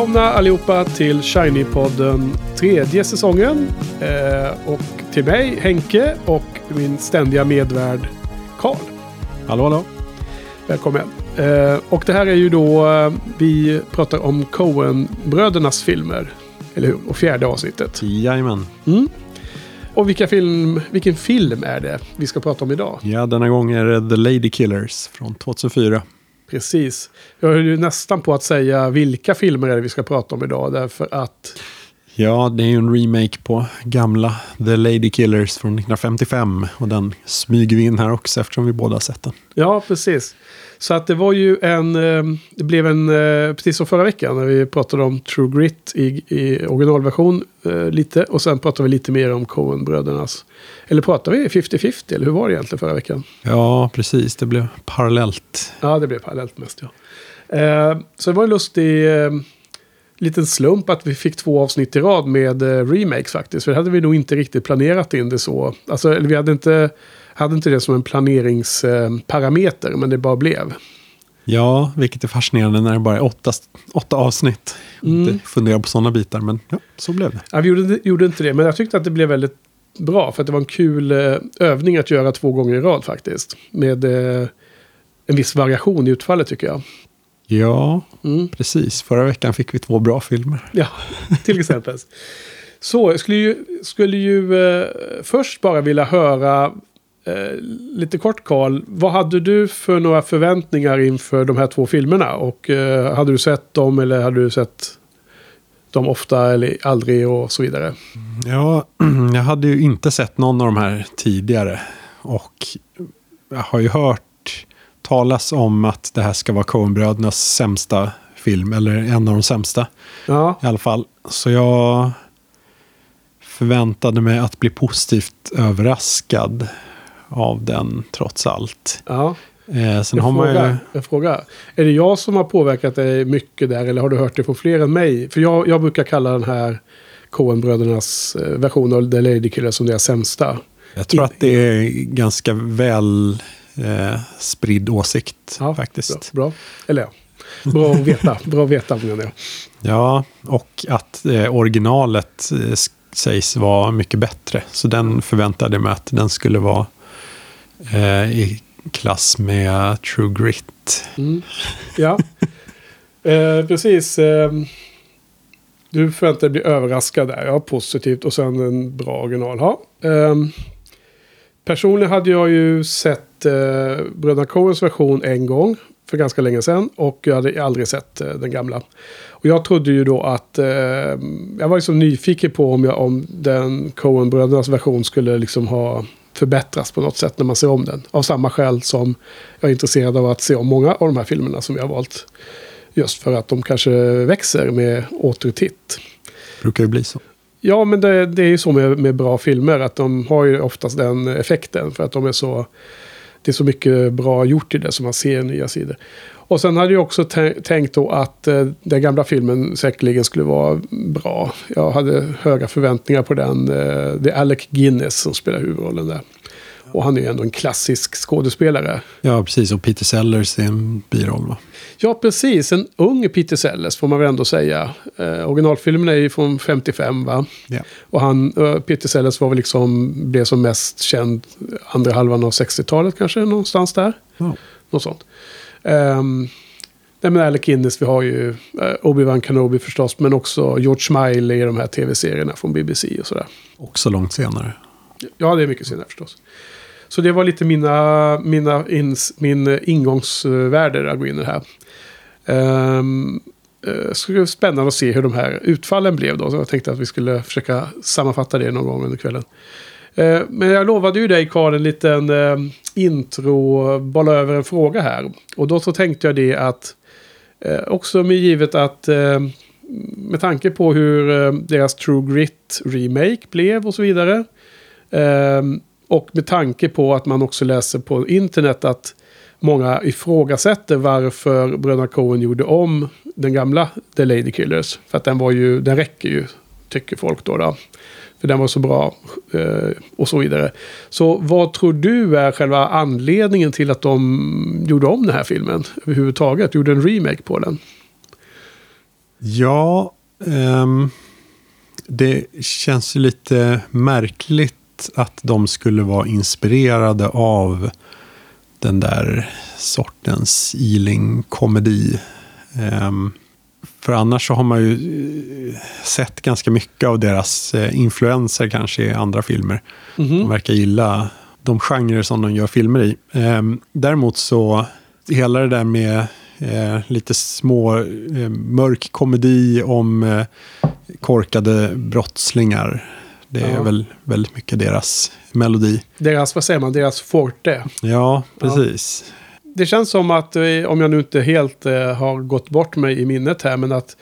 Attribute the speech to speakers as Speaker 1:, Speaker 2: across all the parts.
Speaker 1: Välkomna allihopa till Shiny-podden tredje säsongen. Eh, och till mig Henke och min ständiga medvärd Karl.
Speaker 2: Hallå, hallå.
Speaker 1: Välkommen. Eh, och det här är ju då, eh, vi pratar om Coen-brödernas filmer. Eller hur? Och fjärde avsnittet.
Speaker 2: Jajamän.
Speaker 1: Mm. Och vilka film, vilken film är det vi ska prata om idag?
Speaker 2: Ja, denna gång är det The Lady Killers från 2004.
Speaker 1: Precis. Jag höll ju nästan på att säga vilka filmer är det vi ska prata om idag. Därför att...
Speaker 2: Ja, det är ju en remake på gamla The Lady Killers från 1955. Och den smyger vi in här också eftersom vi båda har sett den.
Speaker 1: Ja, precis. Så att det var ju en, eh, det blev en, eh, precis som förra veckan när vi pratade om True Grit i, i originalversion eh, lite. Och sen pratade vi lite mer om Coen-brödernas. Eller pratade vi 50-50 eller hur var det egentligen förra veckan?
Speaker 2: Ja, precis. Det blev parallellt.
Speaker 1: Ja, det blev parallellt mest ja. Så det var en lustig liten slump att vi fick två avsnitt i rad med remakes faktiskt. För det hade vi nog inte riktigt planerat in det så. Alltså, vi hade inte hade inte det som en planeringsparameter, men det bara blev.
Speaker 2: Ja, vilket är fascinerande när det bara är åtta, åtta avsnitt. Mm. Inte fundera på sådana bitar, men ja, så blev det.
Speaker 1: Ja, vi gjorde, gjorde, inte det, men jag tyckte att det blev väldigt bra. För att det var en kul eh, övning att göra två gånger i rad faktiskt. Med eh, en viss variation i utfallet tycker jag.
Speaker 2: Ja, mm. precis. Förra veckan fick vi två bra filmer.
Speaker 1: Ja, till exempel. Så jag skulle ju, skulle ju eh, först bara vilja höra Eh, lite kort Karl, vad hade du för några förväntningar inför de här två filmerna? Och eh, hade du sett dem eller hade du sett dem ofta eller aldrig och så vidare?
Speaker 2: Ja, jag hade ju inte sett någon av de här tidigare. Och jag har ju hört talas om att det här ska vara Coenbrödernas sämsta film, eller en av de sämsta. Ja. I alla fall. Så jag förväntade mig att bli positivt överraskad av den trots allt.
Speaker 1: Ja. Eh, sen jag, har frågar, man ju... jag frågar, är det jag som har påverkat dig mycket där eller har du hört det från fler än mig? För jag, jag brukar kalla den här Coen-brödernas eh, version av The Lady Killer som deras sämsta.
Speaker 2: Jag tror att det är ganska väl eh, spridd åsikt ja, faktiskt.
Speaker 1: Bra, bra. Eller ja, bra att veta. bra att veta menar jag.
Speaker 2: Ja, och att eh, originalet eh, sägs vara mycket bättre. Så den förväntade jag mig att den skulle vara eh, i klass med True Grit.
Speaker 1: Mm. Ja, eh, precis. Eh, du förväntar dig bli överraskad där. Ja, positivt. Och sen en bra original. Ja. Eh, personligen hade jag ju sett eh, Bröderna Coens version en gång. För ganska länge sedan. Och jag hade aldrig sett eh, den gamla. Och jag trodde ju då att... Eh, jag var liksom nyfiken på om, jag, om den Coen-brödernas version skulle liksom ha förbättras på något sätt när man ser om den. Av samma skäl som jag är intresserad av att se om många av de här filmerna som vi har valt. Just för att de kanske växer med återtitt.
Speaker 2: Brukar ju bli så.
Speaker 1: Ja, men det, det är ju så med, med, bra filmer. Att de har ju oftast den effekten. För att de är så... Det är så mycket bra gjort i det som man ser nya sidor. Och sen hade jag också tänkt då att eh, den gamla filmen säkerligen skulle vara bra. Jag hade höga förväntningar på den. Eh, det är Alec Guinness som spelar huvudrollen där. Och han är ju ändå en klassisk skådespelare.
Speaker 2: Ja, precis. Och Peter Sellers är en biroll, va?
Speaker 1: Ja, precis. En ung Peter Sellers får man väl ändå säga. Eh, originalfilmen är ju från 55, va? Ja. Och han, uh, Peter Sellers var väl liksom, blev som mest känd andra halvan av 60-talet kanske, någonstans där. Ja. Något sånt. Um, nej men Alec Guinness, vi har ju uh, Obi-Wan Kenobi förstås, men också George Smiley i de här tv-serierna från BBC och sådär.
Speaker 2: Också långt senare.
Speaker 1: Ja, det är mycket senare förstås. Så det var lite mina, mina ins, min ingångsvärde att gå in i det här. Um, uh, spännande att se hur de här utfallen blev då. Så jag tänkte att vi skulle försöka sammanfatta det någon gång under kvällen. Eh, men jag lovade ju dig Karl en liten eh, intro, bolla över en fråga här. Och då så tänkte jag det att eh, också med givet att med tanke på hur deras True Grit remake blev och så vidare. Och med tanke på att man också läser på internet att många ifrågasätter varför bröderna Coen gjorde om den gamla The Lady Killers. För att den var ju, den räcker ju, tycker folk då. då. För den var så bra eh, och så vidare. Så vad tror du är själva anledningen till att de gjorde om den här filmen överhuvudtaget? Gjorde en remake på den?
Speaker 2: Ja, ehm, det känns ju lite märkligt att de skulle vara inspirerade av den där sortens Ealing-komedi. Ehm, för annars så har man ju eh, sett ganska mycket av deras eh, influenser kanske i andra filmer. De verkar gilla de genrer som de gör filmer i. Ehm, däremot så, hela det där med eh, lite små mörk komedi om korkade brottslingar. Det är
Speaker 1: Ja.
Speaker 2: väl väldigt mycket deras melodi.
Speaker 1: Deras, vad säger man, deras forte.
Speaker 2: Ja, precis.
Speaker 1: Det känns som att, eh, om jag nu inte helt eh, har gått bort mig i minnet här, men att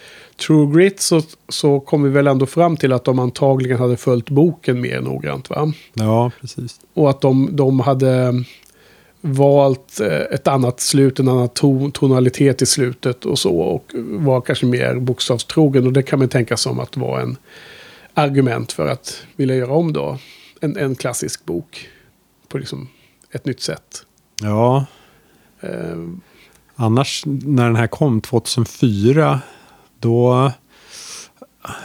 Speaker 1: True Grit så, så kom vi väl ändå fram till att de antagligen hade följt boken mer noggrant. Va?
Speaker 2: Ja, precis.
Speaker 1: Och att de, de hade valt eh, ett annat slut, en annan ton, tonalitet i slutet och så. Och var kanske mer bokstavstrogen. Och det kan man tänka som att vara en argument för att vilja göra om då en, en klassisk bok på liksom ett nytt sätt.
Speaker 2: Ja, Annars när den här kom 2004 då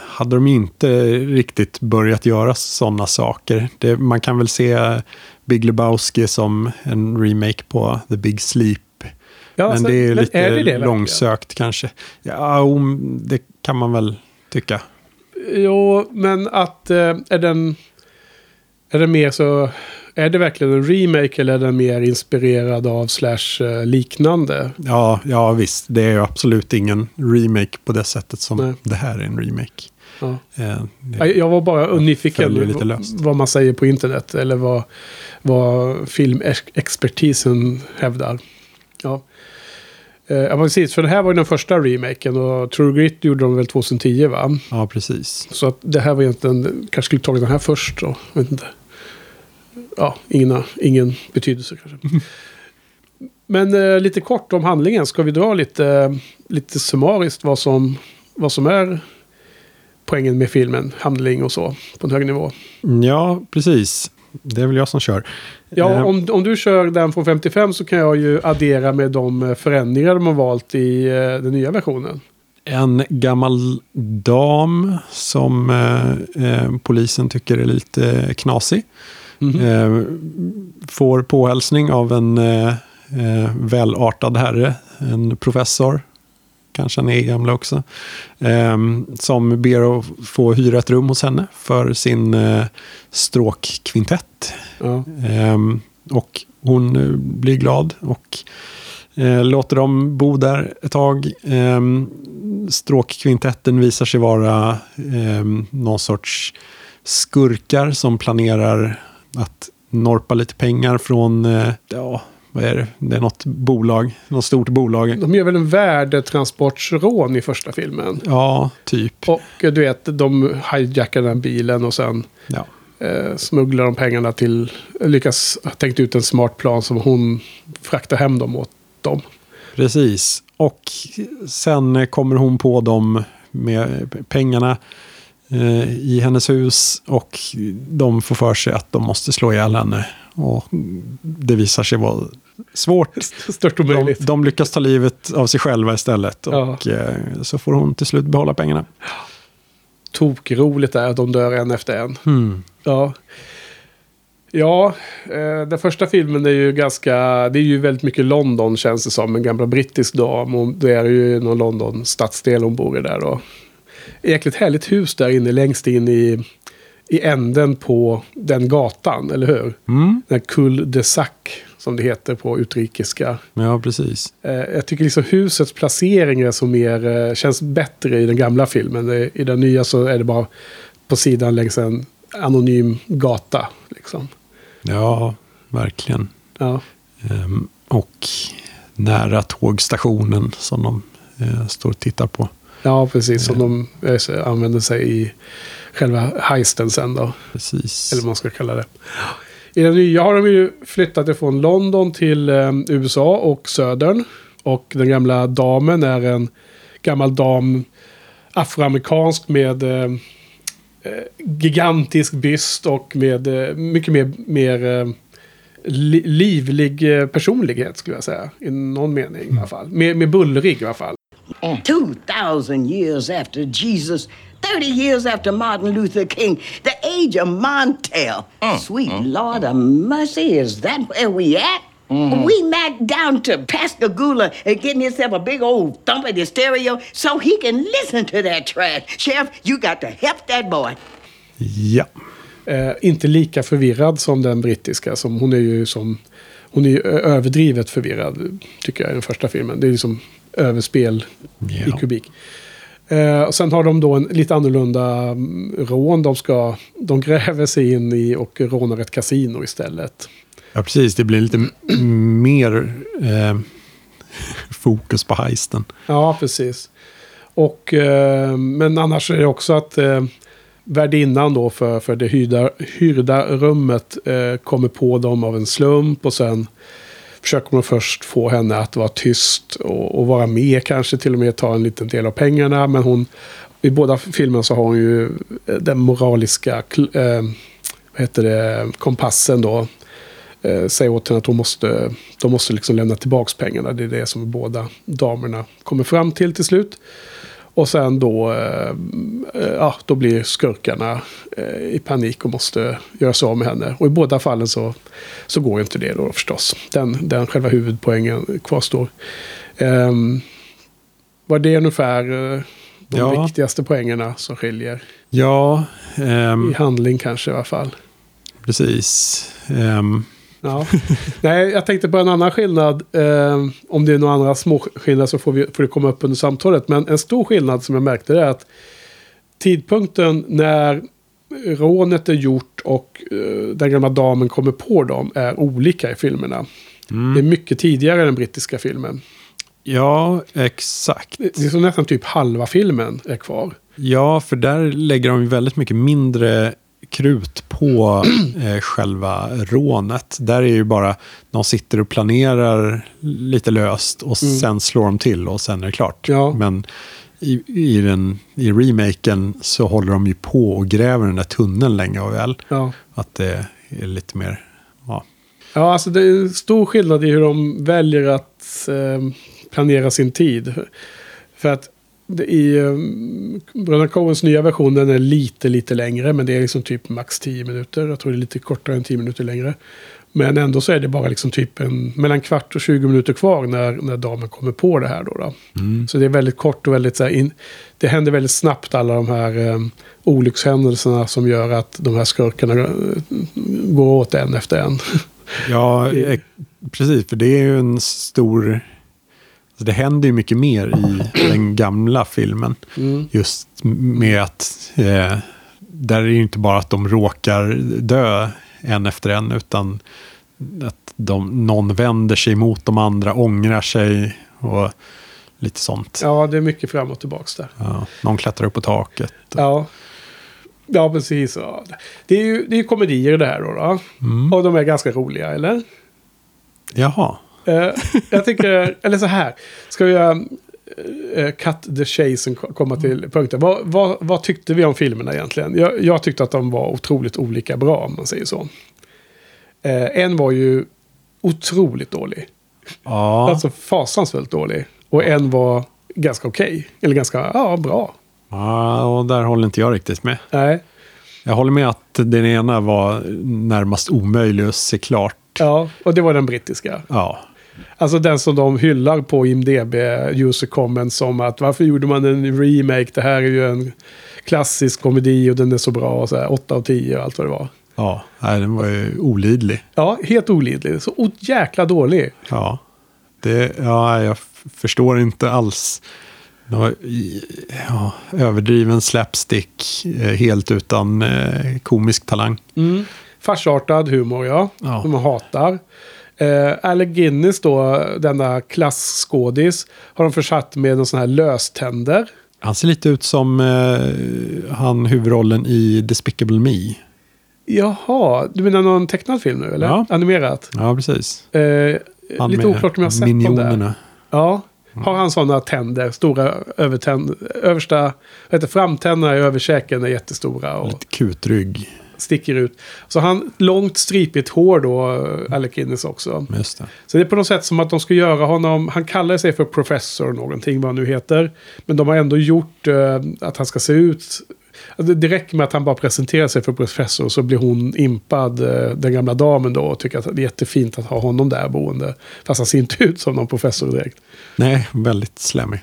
Speaker 2: hade de inte riktigt börjat göra sådana saker. Det, man kan väl se Big Lebowski som en remake på The Big Sleep.
Speaker 1: ja,
Speaker 2: men
Speaker 1: alltså,
Speaker 2: det är lite
Speaker 1: är det det
Speaker 2: långsökt kanske. Ja, om, det kan man väl tycka.
Speaker 1: Jo, men att eh, är den... Är det mer så... Är det verkligen en remake eller är den mer inspirerad av slash eh, liknande?
Speaker 2: Ja, ja, visst. Det är ju absolut ingen remake på det sättet som
Speaker 1: Nej.
Speaker 2: det här är en remake.
Speaker 1: Ja.
Speaker 2: Eh, det,
Speaker 1: Jag var bara nyfiken vad man säger på internet. Eller vad, vad filmexpertisen hävdar. Ja. Eh, Ja, precis. För det här var ju den första remaken. Och True Grit gjorde de väl 2010, va?
Speaker 2: ja, precis.
Speaker 1: Så att det här var egentligen... Kanske skulle tagit den här först då. Jag vet inte. Ja, ingen, ingen betydelse kanske. Men eh, lite kort om handlingen. Ska vi dra lite, lite summariskt vad som, vad som är poängen med filmen, handling och så, på en hög nivå.
Speaker 2: Ja, precis. Det är väl jag som kör.
Speaker 1: Ja,
Speaker 2: Eh,
Speaker 1: om, om du kör den från 55 så kan jag ju addera med de eh, förändringar de har valt i eh, den nya versionen.
Speaker 2: En gammal dam som eh, eh, polisen tycker är lite knasig.
Speaker 1: Mhm.
Speaker 2: Eh, får påhälsning av en eh, eh, välartad herre, en professor. Kanske han är gamla också. Eh, som ber att få hyra ett rum hos henne för sin eh, stråkkvintett.
Speaker 1: Ja.
Speaker 2: Ehm, och hon eh, blir glad och eh, låter dem bo där ett tag. Ehm, stråkkvintetten visar sig vara ehm, någon sorts skurkar som planerar att norpa lite pengar från, eh, ja, vad är det? Det är något bolag, något stort bolag.
Speaker 1: De gör väl en värdetransportsrån i första filmen.
Speaker 2: Ja, typ.
Speaker 1: Och eh, du vet, de hijackar den bilen och sen
Speaker 2: Ja.
Speaker 1: eh, smugglar de pengarna till... Lyckas tänkt ut en smart plan som hon fraktar hem dem åt dem.
Speaker 2: Precis. Och sen kommer hon på dem med pengarna i hennes hus och de får för sig att de måste slå ihjäl henne. Och det visar sig vara svårt.
Speaker 1: Stört
Speaker 2: De,
Speaker 1: omöjligt.
Speaker 2: de lyckas ta livet av sig själva istället och eh, så får hon till slut behålla pengarna.
Speaker 1: Tokroligt är att de dör en efter en.
Speaker 2: Hmm.
Speaker 1: Ja. Ja, eh, den första filmen är ju ganska... Det är ju väldigt mycket London känns det som. En gamla brittisk dam. Och det är ju någon London stadsdel hon bor i där då. Jäkligt härligt hus där inne längst in i, i änden på den gatan, eller hur?
Speaker 2: Mm.
Speaker 1: Den här Cul de Sac som det heter på utrikiska.
Speaker 2: Ja, precis.
Speaker 1: Eh, jag tycker liksom husets placering är så mer, eh, känns bättre i den gamla filmen. I den nya så är det bara på sidan längs en anonym gata. Liksom.
Speaker 2: Ja, verkligen.
Speaker 1: Ja.
Speaker 2: Ehm, och nära tågstationen som de eh, står och tittar på.
Speaker 1: Ja, precis. Som de eh, använder sig i själva heisten sen då.
Speaker 2: Precis.
Speaker 1: Eller vad man ska kalla det. I den nya har de ju flyttat ifrån London till eh, USA och Södern. Och den gamla damen är en gammal dam, afroamerikansk med eh, eh, gigantisk byst och med eh, mycket mer, mer li livlig personlighet skulle jag säga. I någon mening i alla fall. Mer, mer bullrig i alla fall. Mm.
Speaker 3: 2,000 years after Jesus, 30 years after Martin Luther King, the age of Montel. Mm. Sweet mm. Lord of mercy, is that where we at? Mm-hmm. We knocked down to Pascagoula and getting himself a big old thump at the stereo so he can listen to that trash. Sheriff, you got to help that boy.
Speaker 2: Ja.
Speaker 1: Eh, inte lika förvirrad som den brittiska. Som hon är ju som... Hon är ju överdrivet förvirrad, tycker jag, i den första filmen. Det är liksom överspel i
Speaker 2: Ja.
Speaker 1: kubik. Eh, och sen har de då en lite annorlunda mm, rån. De, ska, de gräver sig in i och rånar ett kasino istället.
Speaker 2: ja, precis. Det blir lite mer eh, fokus på heisten.
Speaker 1: Ja, precis. Och, eh, men annars är det också att eh, värdinnan då för, för det hyrda, hyrda rummet eh, kommer på dem av en slump och sen försöker man först få henne att vara tyst och, och vara med, kanske till och med ta en liten del av pengarna. Men hon, i båda filmerna så har hon ju eh, den moraliska eh, vad heter det, kompassen då. Eh, säger åt henne att hon måste, de måste liksom lämna tillbaka pengarna. Det är det som båda damerna kommer fram till till slut. Och sen då, eh, ja, då blir skurkarna eh, i panik och måste göra sig av med henne. Och i båda fallen så, så går inte det då förstås. Den, den själva huvudpoängen kvarstår. Um, var det ungefär eh, de
Speaker 2: Ja.
Speaker 1: viktigaste poängerna som skiljer?
Speaker 2: Ja, ehm,
Speaker 1: I handling kanske i alla fall.
Speaker 2: precis. Ehm,
Speaker 1: Ja. Nej, jag tänkte på en annan skillnad. Eh, om det är några andra små skillnader så får, vi, får det komma upp under samtalet. Men en stor skillnad som jag märkte är att tidpunkten när rånet är gjort och eh, den gamla damen kommer på dem är olika i filmerna. Det är mycket tidigare än den brittiska filmen.
Speaker 2: ja, exakt.
Speaker 1: Det är så nästan typ halva filmen är kvar.
Speaker 2: Ja, för där lägger de väldigt mycket mindre krut på eh, själva rånet. Där är ju bara, de sitter och planerar lite löst och sen slår de till och sen är det klart.
Speaker 1: Ja.
Speaker 2: Men i, i, den, i remaken så håller de ju på och gräver den där tunneln länge och väl.
Speaker 1: Ja.
Speaker 2: Att det är lite mer, ja.
Speaker 1: Ja, alltså det är stor skillnad i hur de väljer att eh, planera sin tid. För att i eh, Bröderna Coens nya version den är lite, lite längre. Men det är liksom typ max 10 minuter. Jag tror det är lite kortare än 10 minuter längre. Men ändå så är det bara liksom typ en, mellan kvart och 20 minuter kvar när, när damen kommer på det här. Då, då. Så det är väldigt kort och väldigt så in, Det händer väldigt snabbt alla de här eh, olyckshändelserna som gör att de här skurkarna eh, går åt en efter en.
Speaker 2: Ja, eh, precis. För det är ju en stor... Det händer ju mycket mer i den gamla filmen. Just med att eh, där är det ju inte bara att de råkar dö en efter en, utan att de, någon vänder sig mot de andra, ångrar sig och lite sånt. Ja.
Speaker 1: Ja, det är mycket fram och tillbaka där.
Speaker 2: någon klättrar upp på taket.
Speaker 1: Ja, ja precis. Ja. Det är ju det är komedier det här då. då. Och de är ganska roliga, eller?
Speaker 2: Jaha.
Speaker 1: Eh, jag tycker, eller så här. Ska vi göra eh, cut the chase och komma till punkten. Vad, vad, vad tyckte vi om filmerna egentligen? Jag, jag tyckte att de var otroligt olika bra, om man säger så. Eh, en var ju otroligt dålig.
Speaker 2: Ja,
Speaker 1: Alltså fasansfullt dålig. Och en var ganska okej. Eller ganska, ja, bra.
Speaker 2: ja, och där håller inte jag riktigt med.
Speaker 1: Nej.
Speaker 2: Jag håller med att den ena var närmast omöjlig att se klart.
Speaker 1: Ja, och det var den brittiska.
Speaker 2: Ja,
Speaker 1: Alltså den som de hyllar på IMDB, user comments, som att varför gjorde man en remake? Det här är ju en klassisk komedi och den är så bra. Och så här, 8 av 10 och allt vad det var.
Speaker 2: ja nej, den var ju olidlig.
Speaker 1: Ja, helt olidlig. Så jäkla dålig.
Speaker 2: Ja, det, ja, jag förstår inte alls. Var, ja, överdriven slapstick, eh, helt utan eh, komisk talang.
Speaker 1: Farsartad humor, ja.
Speaker 2: Ja.
Speaker 1: Som man hatar. Eh, Alec Guinness då, denna klasskådis, har de försatt med en sån här löständer.
Speaker 2: Han ser lite ut som eh, han huvudrollen i Despicable Me.
Speaker 1: Jaha, du menar någon tecknad film nu eller?
Speaker 2: Ja.
Speaker 1: Animerat?
Speaker 2: Ja, precis.
Speaker 1: Eh,
Speaker 2: Han
Speaker 1: lite oklart om jag har sett dem där.
Speaker 2: minionerna.
Speaker 1: Ja. Har han sådana tänder? Stora övertänd, översta, vad heter framtänderna i överkäken är jättestora. Och,
Speaker 2: Lite kutrygg.
Speaker 1: Sticker ut. Så han, långt stripigt hår då, Alec Guinness också.
Speaker 2: Just det.
Speaker 1: Så det är på något sätt som att de ska göra honom, han kallar sig för professor någonting, vad han nu heter. Men de har ändå gjort eh, att han ska se ut, alltså det räcker med att han bara presenterar sig för professor så blir hon impad, eh, den gamla damen då, och tycker att det är jättefint att ha honom där boende. Fast han ser inte ut som någon professor direkt.
Speaker 2: Nej, väldigt slemmig.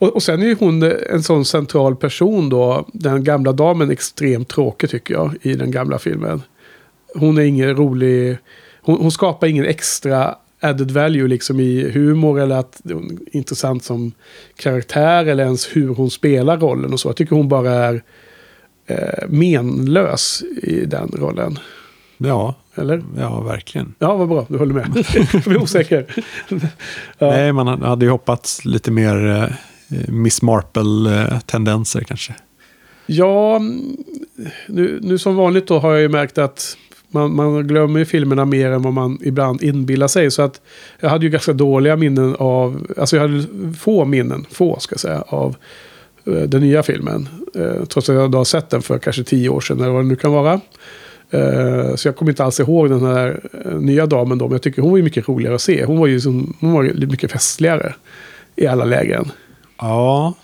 Speaker 1: Och, och sen är ju hon en sån central person då. Den gamla damen extremt tråkig tycker jag i den gamla filmen. Hon är ingen rolig... Hon, hon skapar ingen extra added value liksom i humor eller att hon är intressant som karaktär eller ens hur hon spelar rollen och så. Jag tycker hon bara är eh, menlös i den rollen.
Speaker 2: Ja,
Speaker 1: Eller?
Speaker 2: ja verkligen.
Speaker 1: Ja, vad bra. Du håller med. jag blir osäker. ja.
Speaker 2: Nej, man hade ju hoppats lite mer eh, Miss Marple-tendenser kanske.
Speaker 1: Ja, nu, nu som vanligt då har jag ju märkt att man, man glömmer ju filmerna mer än vad man ibland inbillar sig. Så att jag hade ju ganska dåliga minnen av, alltså jag hade få minnen, få ska jag säga, av eh, den nya filmen. Eh, trots att jag då har sett den för kanske tio år sedan eller vad det nu kan vara. Eh, så jag kommer inte alls ihåg den här eh, nya damen då, men jag tycker hon var ju mycket roligare att se. Hon var ju som, hon var ju mycket festligare i alla lägen.
Speaker 2: Ja,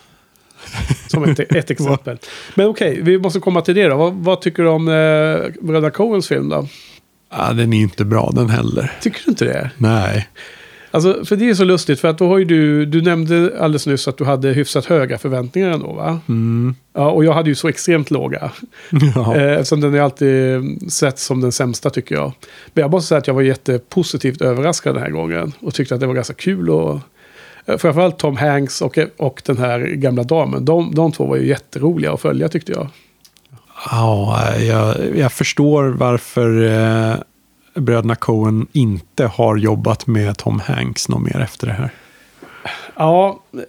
Speaker 1: Som ett, ett exempel. Men okej, vi måste komma till det då. Vad, vad tycker du om eh, Bröderna Coens film då?
Speaker 2: ja den är inte bra den heller.
Speaker 1: Tycker du inte det?
Speaker 2: Nej.
Speaker 1: Alltså, för det är så lustigt, för att då har ju du, du nämnde alldeles nyss att du hade hyfsat höga förväntningar ändå va?
Speaker 2: Mm.
Speaker 1: Ja, och jag hade ju så extremt låga.
Speaker 2: Ja.
Speaker 1: Eh, Eftersom den är alltid sett som den sämsta tycker jag. Men jag måste säga att jag var jättepositivt överraskad den här gången. Och tyckte att det var ganska kul. Eh, framförallt Tom Hanks och, och den här gamla damen. De, de två var ju jätteroliga att följa tyckte jag.
Speaker 2: Ja, jag, jag förstår varför eh, bröderna Coen inte har jobbat med Tom Hanks något mer efter det här.
Speaker 1: Ja, eh,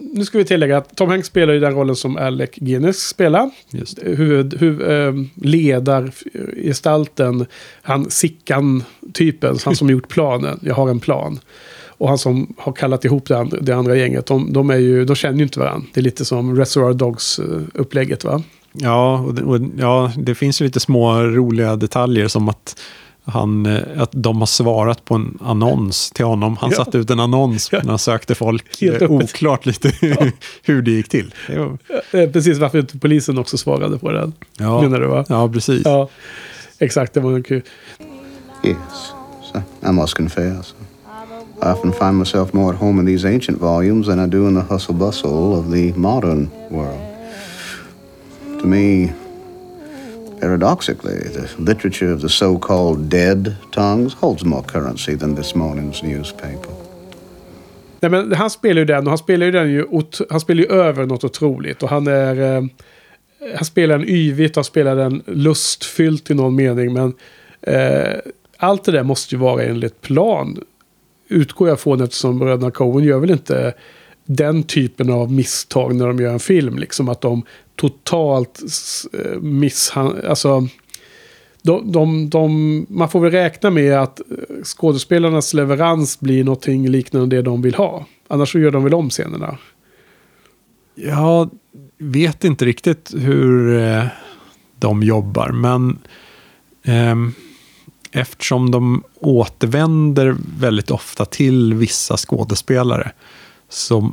Speaker 1: nu ska vi tillägga att Tom Hanks spelar ju den rollen som Alec Guinness spelar.
Speaker 2: Just
Speaker 1: huvud, huvud, eh, ledargestalten, han Sickan-typen, han som gjort planen, jag har en plan. Och han som har kallat ihop det andra, det andra gänget, de, de, är ju, de känner ju inte varandra. Det är lite som Reservoir Dogs-upplägget va?
Speaker 2: Ja, och, det- och, ja, det finns ju lite små roliga detaljer som att, han, eh, att de har svarat på en annons till honom. Han
Speaker 1: Ja.
Speaker 2: satte ut en annons
Speaker 1: Ja.
Speaker 2: när han sökte folk.
Speaker 1: Helt
Speaker 2: Eh,
Speaker 1: öppet.
Speaker 2: Oklart lite hur det gick till. Det var-
Speaker 1: Eh, Precis varför inte polisen också svarade på den.
Speaker 2: Ja,
Speaker 1: Menar du va?
Speaker 2: ja precis.
Speaker 1: Ja, exakt. Det var en kul.
Speaker 4: Yes, so I must confess. I often find myself more at home in these ancient volumes than I do in the hustle bustle of the modern world. To me, paradoxically, the literature of the so called dead tongues holds more currency than this morning's newspaper.
Speaker 1: Nej, men han spelar ju den och han spelar ju den ju, han spelar ju över något otroligt. Och han är... Eh, han spelar den yvigt, han spelar den lustfyllt i någon mening. Men eh, allt det där måste ju vara enligt plan. Utgår jag från eftersom bröderna Coen gör väl inte den typen av misstag när de gör en film. Liksom att de totalt eh, misshandlar... Alltså, de, de, de, man får väl räkna med att eh, skådespelarnas leverans blir någonting liknande det de vill ha. Annars så gör de väl om scenerna.
Speaker 2: Jag vet inte riktigt hur eh, de jobbar, men ehm, eftersom de återvänder väldigt ofta till vissa skådespelare så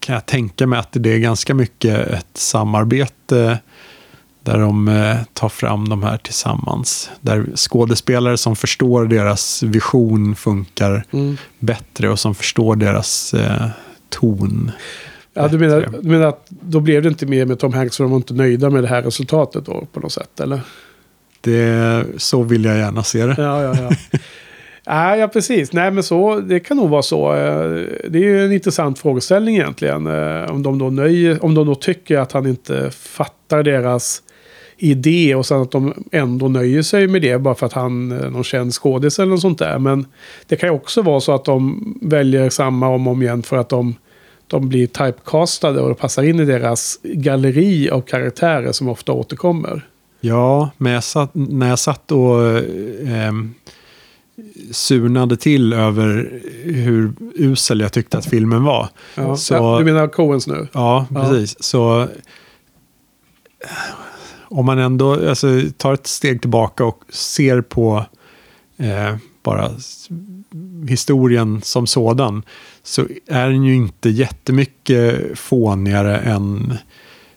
Speaker 2: kan jag tänka mig att det är ganska mycket ett samarbete där de eh, tar fram de här tillsammans. Där skådespelare som förstår deras vision funkar bättre och som förstår deras eh, ton.
Speaker 1: Ja, du, menar, du menar att då blev det inte mer med Tom Hanks för de var inte nöjda med det här resultatet då på något sätt eller?
Speaker 2: Det, så vill jag gärna se det.
Speaker 1: Ja, ja, ja. ja, ja, precis. Nej, men så, det kan nog vara så. Eh, det är ju en intressant frågeställning egentligen. Eh, om de då, nöjer, om de då tycker att han inte fattar deras idé och sen att de ändå nöjer sig med det bara för att han är någon känd skådis eller något sånt där. Men det kan ju också vara så att de väljer samma om och om igen för att de, de blir typecastade och det passar in i deras galleri av karaktärer som ofta återkommer.
Speaker 2: Ja, men jag satt, när jag satt och eh, surnade till över hur usel jag tyckte att filmen var.
Speaker 1: Ja,
Speaker 2: Så-
Speaker 1: ja, du menar Coens nu?
Speaker 2: Ja,
Speaker 1: Ja.
Speaker 2: precis. Så om man ändå alltså, tar ett steg tillbaka och ser på eh, bara historien som sådan så är den ju inte jättemycket fånigare än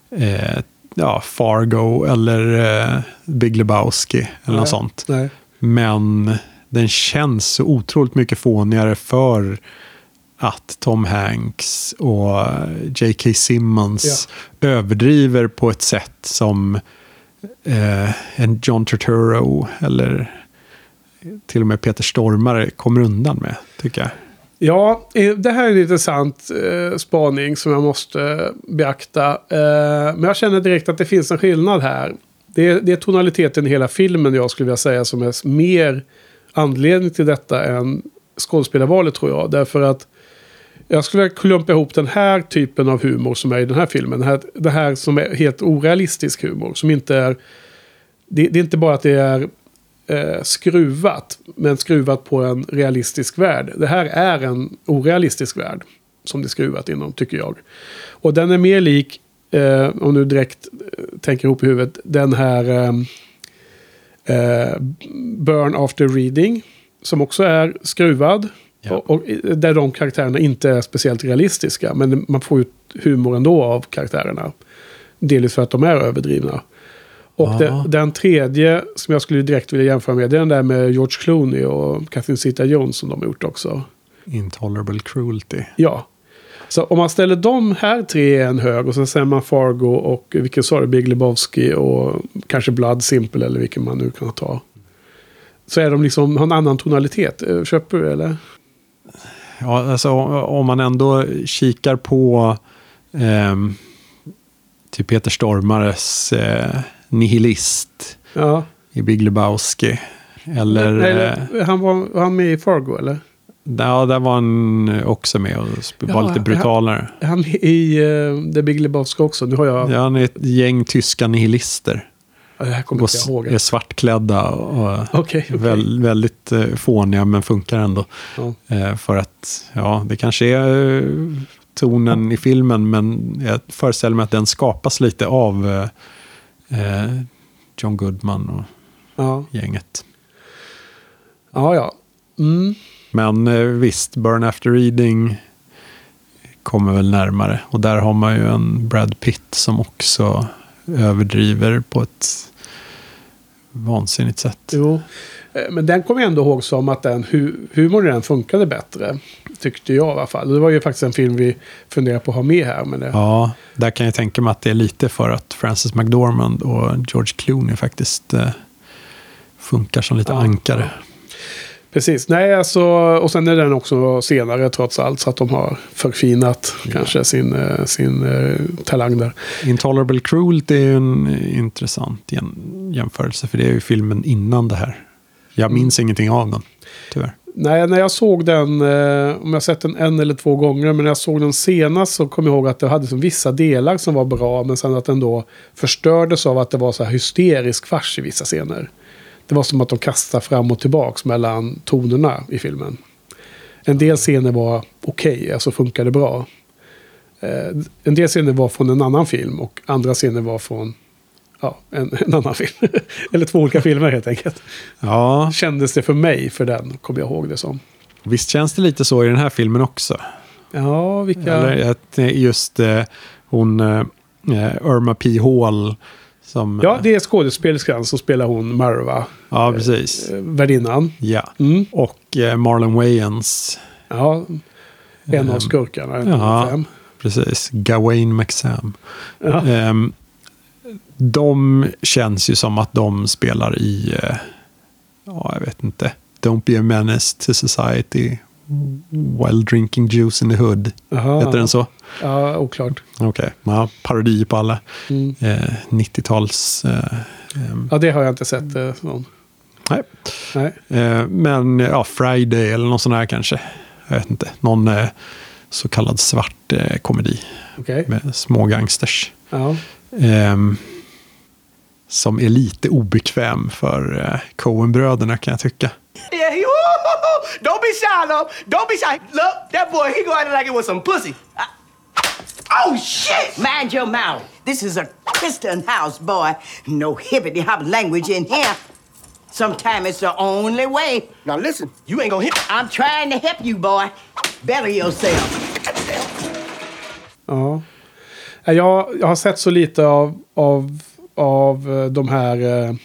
Speaker 2: eh, ja, Fargo eller eh, Big Lebowski eller något
Speaker 1: Nej.
Speaker 2: sånt.
Speaker 1: Nej.
Speaker 2: Men den känns så otroligt mycket fånigare för att Tom Hanks och J.K. Simmons överdriver på ett sätt som eh, en John Turturro eller till och med Peter Stormare kommer undan med, tycker jag.
Speaker 1: Ja, eh, det här är en intressant eh, spaning som jag måste eh, beakta. Eh, men jag känner direkt att det finns en skillnad här. Det är, det är tonaliteten i hela filmen jag skulle vilja säga som är mer anledning till detta än skådespelarvalet tror jag. Därför att jag skulle vilja klumpa ihop den här typen av humor som är i den här filmen. Det här, det här som är helt orealistisk humor. Som inte är... Det, det är inte bara att det är eh, skruvat, men skruvat på en realistisk värld. Det här är en orealistisk värld som det är skruvat inom, tycker jag. Och den är mer lik, eh, om du direkt eh, tänker ihop i huvudet, den här eh, eh, Burn After Reading, som också är skruvad.
Speaker 2: Ja.
Speaker 1: Och, och där de karaktärerna inte är speciellt realistiska, men man får ut humor ändå av karaktärerna. Delvis för att de är överdrivna. Och
Speaker 2: Ja.
Speaker 1: den, tredje som jag skulle direkt vilja jämföra med, det är den där med George Clooney och Catherine Zeta-Jones som de har gjort också.
Speaker 2: Intolerable cruelty.
Speaker 1: Ja. Så om man ställer de här tre i en hög och så säger man Fargo och vilken sa du, Big Lebowski och kanske Blood Simple eller vilken man nu kan ta. Så är de liksom, har en annan tonalitet. Eh, Köper du eller?
Speaker 2: Ja, alltså om man ändå kikar på ehm, till Peter Stormares eh, Nihilist
Speaker 1: Ja.
Speaker 2: i Big Lebowski. Eller, eh,
Speaker 1: eller han var, han med i Fargo eller?
Speaker 2: ja, där var han också med och var
Speaker 1: Ja,
Speaker 2: lite brutalare.
Speaker 1: Han med i uh, The Big Lebowski också? Nu har jag...
Speaker 2: Ja, han är ett gäng tyska nihilister.
Speaker 1: Ja, det här kommer
Speaker 2: Och
Speaker 1: inte jag ihåg.
Speaker 2: är svartklädda och
Speaker 1: Okej, okej.
Speaker 2: väl, väldigt eh, fåniga men funkar ändå.
Speaker 1: Ja.
Speaker 2: Eh, för att, ja, det kanske är eh, tonen i filmen, men jag föreställer mig att den skapas lite av eh, John Goodman och
Speaker 1: Ja,
Speaker 2: gänget.
Speaker 1: ja. ja. Mm.
Speaker 2: Men eh, visst, Burn After Reading kommer väl närmare. Och där har man ju en Brad Pitt som också överdriver på ett vansinnigt sätt.
Speaker 1: Jo. Eh, Men den kommer jag ändå ihåg som att den hu humorn i den funkade bättre. Tyckte jag i alla fall. Det var ju faktiskt en film vi funderar på att ha med här. Men det,
Speaker 2: Ja, där kan jag tänka mig att det är lite för att Frances McDormand och George Clooney faktiskt eh, funkar som lite
Speaker 1: Ja,
Speaker 2: ankare.
Speaker 1: Precis. Nej, alltså, och sen är den också senare trots allt. Så att de har förfinat kanske sin, eh, sin eh, talang där.
Speaker 2: Intolerable Cruelty är ju en intressant jäm- jämförelse, för det är ju filmen innan det här. Jag minns ingenting av den, tyvärr.
Speaker 1: Nej, när jag såg den, eh, om jag sett den en eller två gånger, men när jag såg den senast så kom jag ihåg att det hade som vissa delar som var bra, men sen att den då förstördes av att det var så här hysterisk fars i vissa scener. Det var som att de kastade fram och tillbaks mellan tonerna i filmen. En del scener var okej, alltså funkade bra. Eh, en del scener var från en annan film och andra scener var från ja, en, en annan film. eller två olika filmer helt enkelt.
Speaker 2: Ja,
Speaker 1: Kändes det för mig, för den, kommer jag ihåg det som.
Speaker 2: visst känns det lite så i den här filmen också?
Speaker 1: Ja, vilka...
Speaker 2: Eller att är just eh, hon, eh, eh, Irma P. Hall, som...
Speaker 1: Ja, det är skådespelerskan som spelar hon Marva,
Speaker 2: ja, precis.
Speaker 1: eh, värdinnan.
Speaker 2: Ja.
Speaker 1: Mm.
Speaker 2: Och eh, Marlon Wayans,
Speaker 1: Ja, en av
Speaker 2: Ehm,
Speaker 1: skurkarna.
Speaker 2: ja. precis. Gawain McSam.
Speaker 1: Ja.
Speaker 2: Ehm, de känns ju som att de spelar i, eh, ja jag vet inte, Don't be a menace to society while drinking juice in the hood.
Speaker 1: Jaha.
Speaker 2: Heter den så?
Speaker 1: Ja, oklart.
Speaker 2: Okej, ja, parodi på alla
Speaker 1: Mm.
Speaker 2: eh, 90-tals... Eh,
Speaker 1: Ja, det har jag inte sett. Eh, någon.
Speaker 2: nej.
Speaker 1: Nej.
Speaker 2: Eh, men ja, Friday eller någon sån här kanske. Jag vet inte. Någon eh, så kallad svart eh, komedi
Speaker 1: Okej.
Speaker 2: med små gangsters.
Speaker 1: Ja.
Speaker 2: Som är lite obekväm för eh, Coen-bröderna kan jag tycka.
Speaker 5: Yeah, he, woo, don't be shy, love. Don't be shy. Look, that boy, he go it like it was some pussy. I- oh, shit!
Speaker 3: Mind your mouth.
Speaker 5: This is a
Speaker 3: Kristen house, boy. No hippity hop language in here. Sometimes it's the only way.
Speaker 5: Now listen, you ain't gonna hit.
Speaker 3: I'm trying to help you, boy. Better yourself.
Speaker 1: Ja. Jag, jag har sett så lite av, av, av eh, de här eh,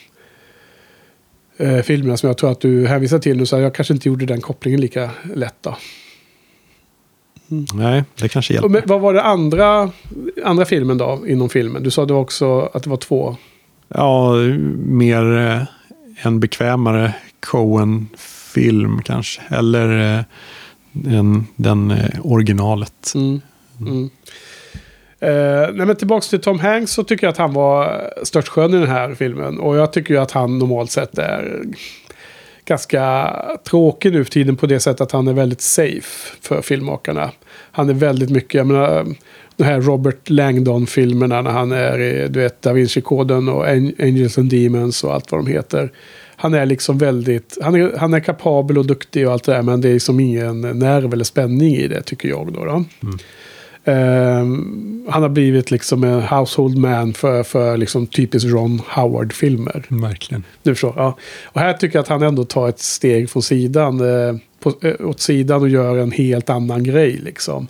Speaker 1: eh, filmerna som jag tror att du hänvisar till nu. Så jag kanske inte gjorde den kopplingen lika lätt då.
Speaker 2: Nej, det kanske hjälper.
Speaker 1: Men, vad var det andra, andra filmen då inom filmen? Du sa det också att det var två.
Speaker 2: Ja, mer eh, en bekvämare Coen-film kanske. Eller eh, en, den eh, originalet.
Speaker 1: Mm. Mm. Eh, nej men tillbaka till Tom Hanks så tycker jag att han var störtskön i den här filmen. Och jag tycker ju att han normalt sett är ganska tråkig nu för tiden på det sättet att han är väldigt safe för filmmakarna. Han är väldigt mycket, jag menar, de här Robert Langdon-filmerna när han är i, du vet, Da Vinci-koden och Angels and Demons och allt vad de heter. Han är liksom väldigt, han är, han är kapabel och duktig och allt det där men det är liksom ingen nerv eller spänning i det tycker jag då. då. Mm han har blivit liksom en household man för, för liksom typiskt Ron Howard-filmer.
Speaker 2: Verkligen.
Speaker 1: Du förstår, ja. Och här tycker jag att han ändå tar ett steg från sidan, eh, på, eh, åt sidan och gör en helt annan grej. Liksom.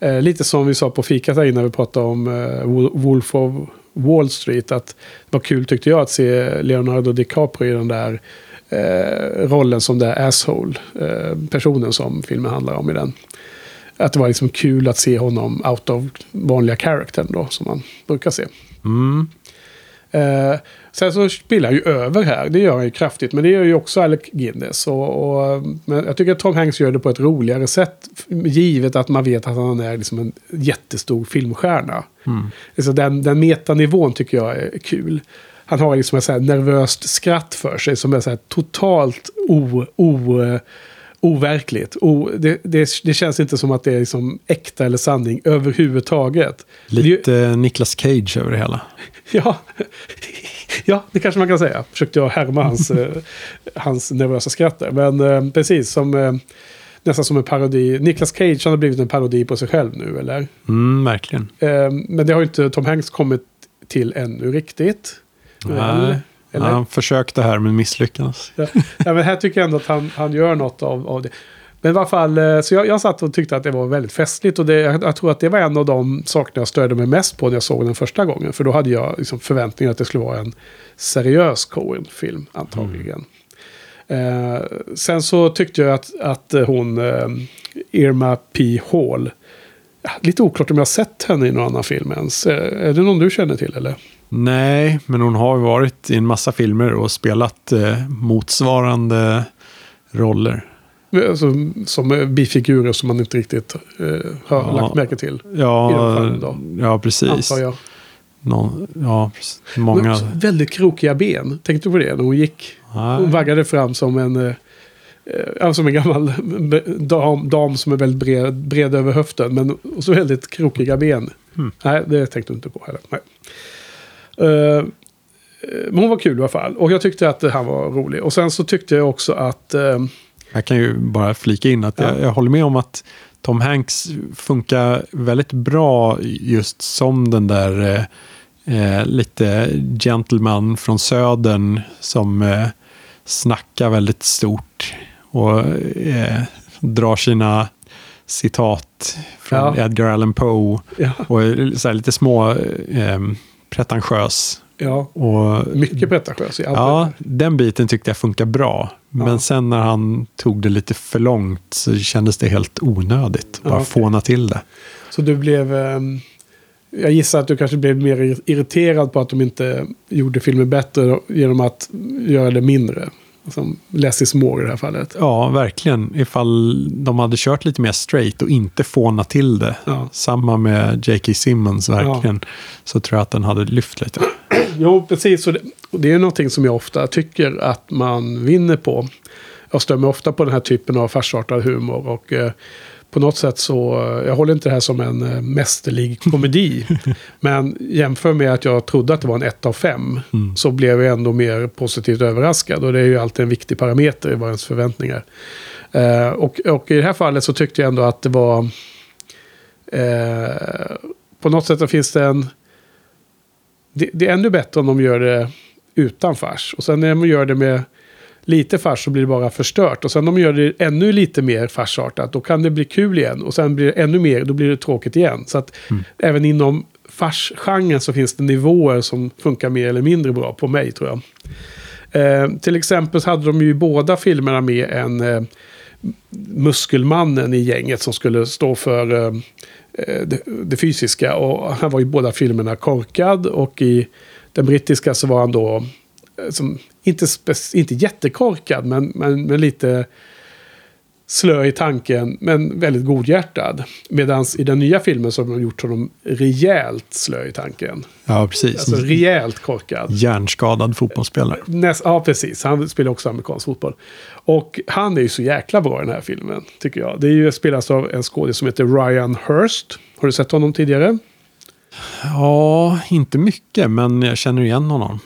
Speaker 1: Eh, lite som vi sa på fikat här innan vi pratade om eh, Wol- Wolf of Wall Street. Att det var kul tyckte jag att se Leonardo DiCaprio i den där eh, rollen som det asshole. Eh, personen som filmen handlar om i den. Att det var liksom kul att se honom out of vanliga karaktären då, som man brukar se.
Speaker 2: Mm.
Speaker 1: Eh, sen så spelar han ju över här, det gör han ju kraftigt. Men det gör ju också Alec Guinness. Och, och, men jag tycker att Tom Hanks gör det på ett roligare sätt. Givet att man vet att han är liksom en jättestor filmstjärna. Alltså den, den metanivån tycker jag är kul. Han har liksom ett så nervöst skratt för sig som är så totalt o, o, overkligt. O, det, det, det känns inte som att det är liksom äkta eller sanning överhuvudtaget. Ju-
Speaker 2: Lite eh, Nicolas Cage över det hela.
Speaker 1: Ja. ja, det kanske man kan säga. Försökte jag härma hans, eh, hans nervösa skratt där. Men eh, precis som eh, nästan som en parodi. Nicolas Cage han har blivit en parodi på sig själv nu, eller?
Speaker 2: Mm, verkligen.
Speaker 1: Eh, men det har ju inte Tom Hanks kommit till ännu riktigt.
Speaker 2: Nej.
Speaker 1: Eller?
Speaker 2: Han försökte här men misslyckades.
Speaker 1: Ja. men här tycker jag ändå att han, han gör något av, av det. Men i alla fall, eh, så jag, jag satt och tyckte att det var väldigt festligt. Och det, jag, jag tror att det var en av de sakerna jag störde mig mest på när jag såg den första gången. För då hade jag liksom förväntningar att det skulle vara en seriös Coen-film, antagligen. Eh, sen så tyckte jag att, att hon, eh, Irma P. Hall, lite oklart om jag sett henne i någon annan film ens. Eh, är det någon du känner till eller?
Speaker 2: Nej, men hon har varit i en massa filmer och spelat eh, motsvarande roller.
Speaker 1: Alltså, som bifigurer som man inte riktigt eh, har
Speaker 2: Ja.
Speaker 1: lagt märke till.
Speaker 2: Ja, ja precis.
Speaker 1: Antar jag.
Speaker 2: Nå, ja, precis. Många.
Speaker 1: väldigt krokiga ben. Tänkte du på det när hon gick?
Speaker 2: Nej.
Speaker 1: Hon vaggade fram som en, eh, eh, som en gammal dam, dam som är väldigt bred, bred över höften. Men så väldigt krokiga ben.
Speaker 2: Hmm.
Speaker 1: Nej, det tänkte du inte på heller. Nej. Eh, men hon var kul i alla fall. Och jag tyckte att här var rolig. Och sen så tyckte jag också att... eh,
Speaker 2: Jag kan ju bara flika in att
Speaker 1: Ja.
Speaker 2: jag, jag håller med om att Tom Hanks funkar väldigt bra just som den där eh, eh, lite gentleman från södern som eh, snackar väldigt stort och eh, drar sina citat från
Speaker 1: Ja.
Speaker 2: Edgar Allan Poe
Speaker 1: ja,
Speaker 2: och så lite små pretentiös.
Speaker 1: ja,
Speaker 2: Och
Speaker 1: mycket pretentiös i.
Speaker 2: Ja, den biten tyckte jag funkar bra. Men
Speaker 1: Ja.
Speaker 2: sen när han tog det lite för långt så kändes det helt onödigt. Bara
Speaker 1: Ja, okej.
Speaker 2: fåna till det.
Speaker 1: Så du blev... ehm, jag gissar att du kanske blev mer ir- irriterad på att de inte gjorde filmen bättre genom att göra det mindre. Som less is more i det här fallet.
Speaker 2: Ja, verkligen. Ifall de hade kört lite mer straight och inte fåna till det.
Speaker 1: Ja.
Speaker 2: Samma med J.K. Simmons verkligen. Så tror jag att den hade lyft lite.
Speaker 1: Jo, precis. Och det, och det är någonting som jag ofta tycker att man vinner på. Jag stör mig ofta på den här typen av farsartad humor. Och eh, på något sätt så, eh, jag håller inte det här som en eh, mästerlig komedi. men jämför med att jag trodde att det var en 1 av 5. Så blev jag ändå mer positivt överraskad. Och det är ju alltid en viktig parameter i vad ens förväntningar. Eh, och, och i det här fallet så tyckte jag ändå att det var... Eh, på något sätt så finns det en det, det är ännu bättre om de gör det utan fars. Och sen när de gör det med lite fars så blir det bara förstört. Och sen om de gör det ännu lite mer farsartat då kan det bli kul igen. Och sen blir det ännu mer, då blir det tråkigt igen. Så att även inom farsgenren så finns det nivåer som funkar mer eller mindre bra på mig tror jag. Eh, till exempel så hade de ju i båda filmerna med en eh, muskelmannen i gänget som skulle stå för eh, eh, det, det fysiska. Och han var i båda filmerna korkad och i den brittiska så var han då som, inte, inte jättekorkad men, men, men lite slö i tanken men väldigt godhjärtad. Medan i den nya filmen så har de gjort honom rejält slö i tanken.
Speaker 2: Ja, precis.
Speaker 1: Alltså rejält korkad.
Speaker 2: Hjärnskadad fotbollsspelare.
Speaker 1: Näst, ja, precis. Han spelar också amerikansk fotboll. Och han är ju så jäkla bra i den här filmen, tycker jag. Det är ju spelas av en skådis som heter Ryan Hurst. Har du sett honom tidigare?
Speaker 2: Ja, inte mycket, men jag känner igen honom.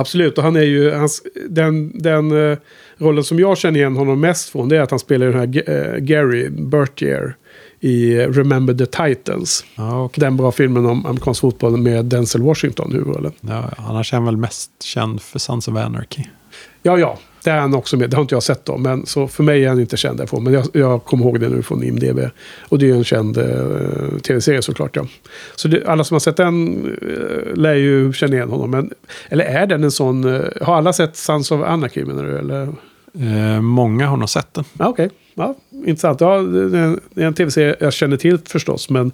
Speaker 1: Absolut, och han är ju... Hans, den den eh, rollen som jag känner igen honom mest från det är att han spelar den här eh, Gary Bertier i Remember the Titans.
Speaker 2: Ja, okej.
Speaker 1: Den bra filmen om amerikansk fotboll med Denzel Washington huvudrollen.
Speaker 2: Ja, annars är han väl mest känd för Sons of Anarchy.
Speaker 1: Ja, ja. Det är han också med. Det har inte jag sett då. Men så för mig är han inte känd därifrån. Men jag, jag kommer ihåg det nu från IMDB. Och det är ju en känd eh, tv-serie såklart. Ja. Så det, alla som har sett den eh, lär ju känna igen honom. Men, eller är den en sån... Eh, har alla sett Sons of Anarchy menar du? Eller?
Speaker 2: Eh, många har nog sett den.
Speaker 1: Ja, Okej, ja, intressant. Ja, det är en- tv-serie jag känner till förstås. Men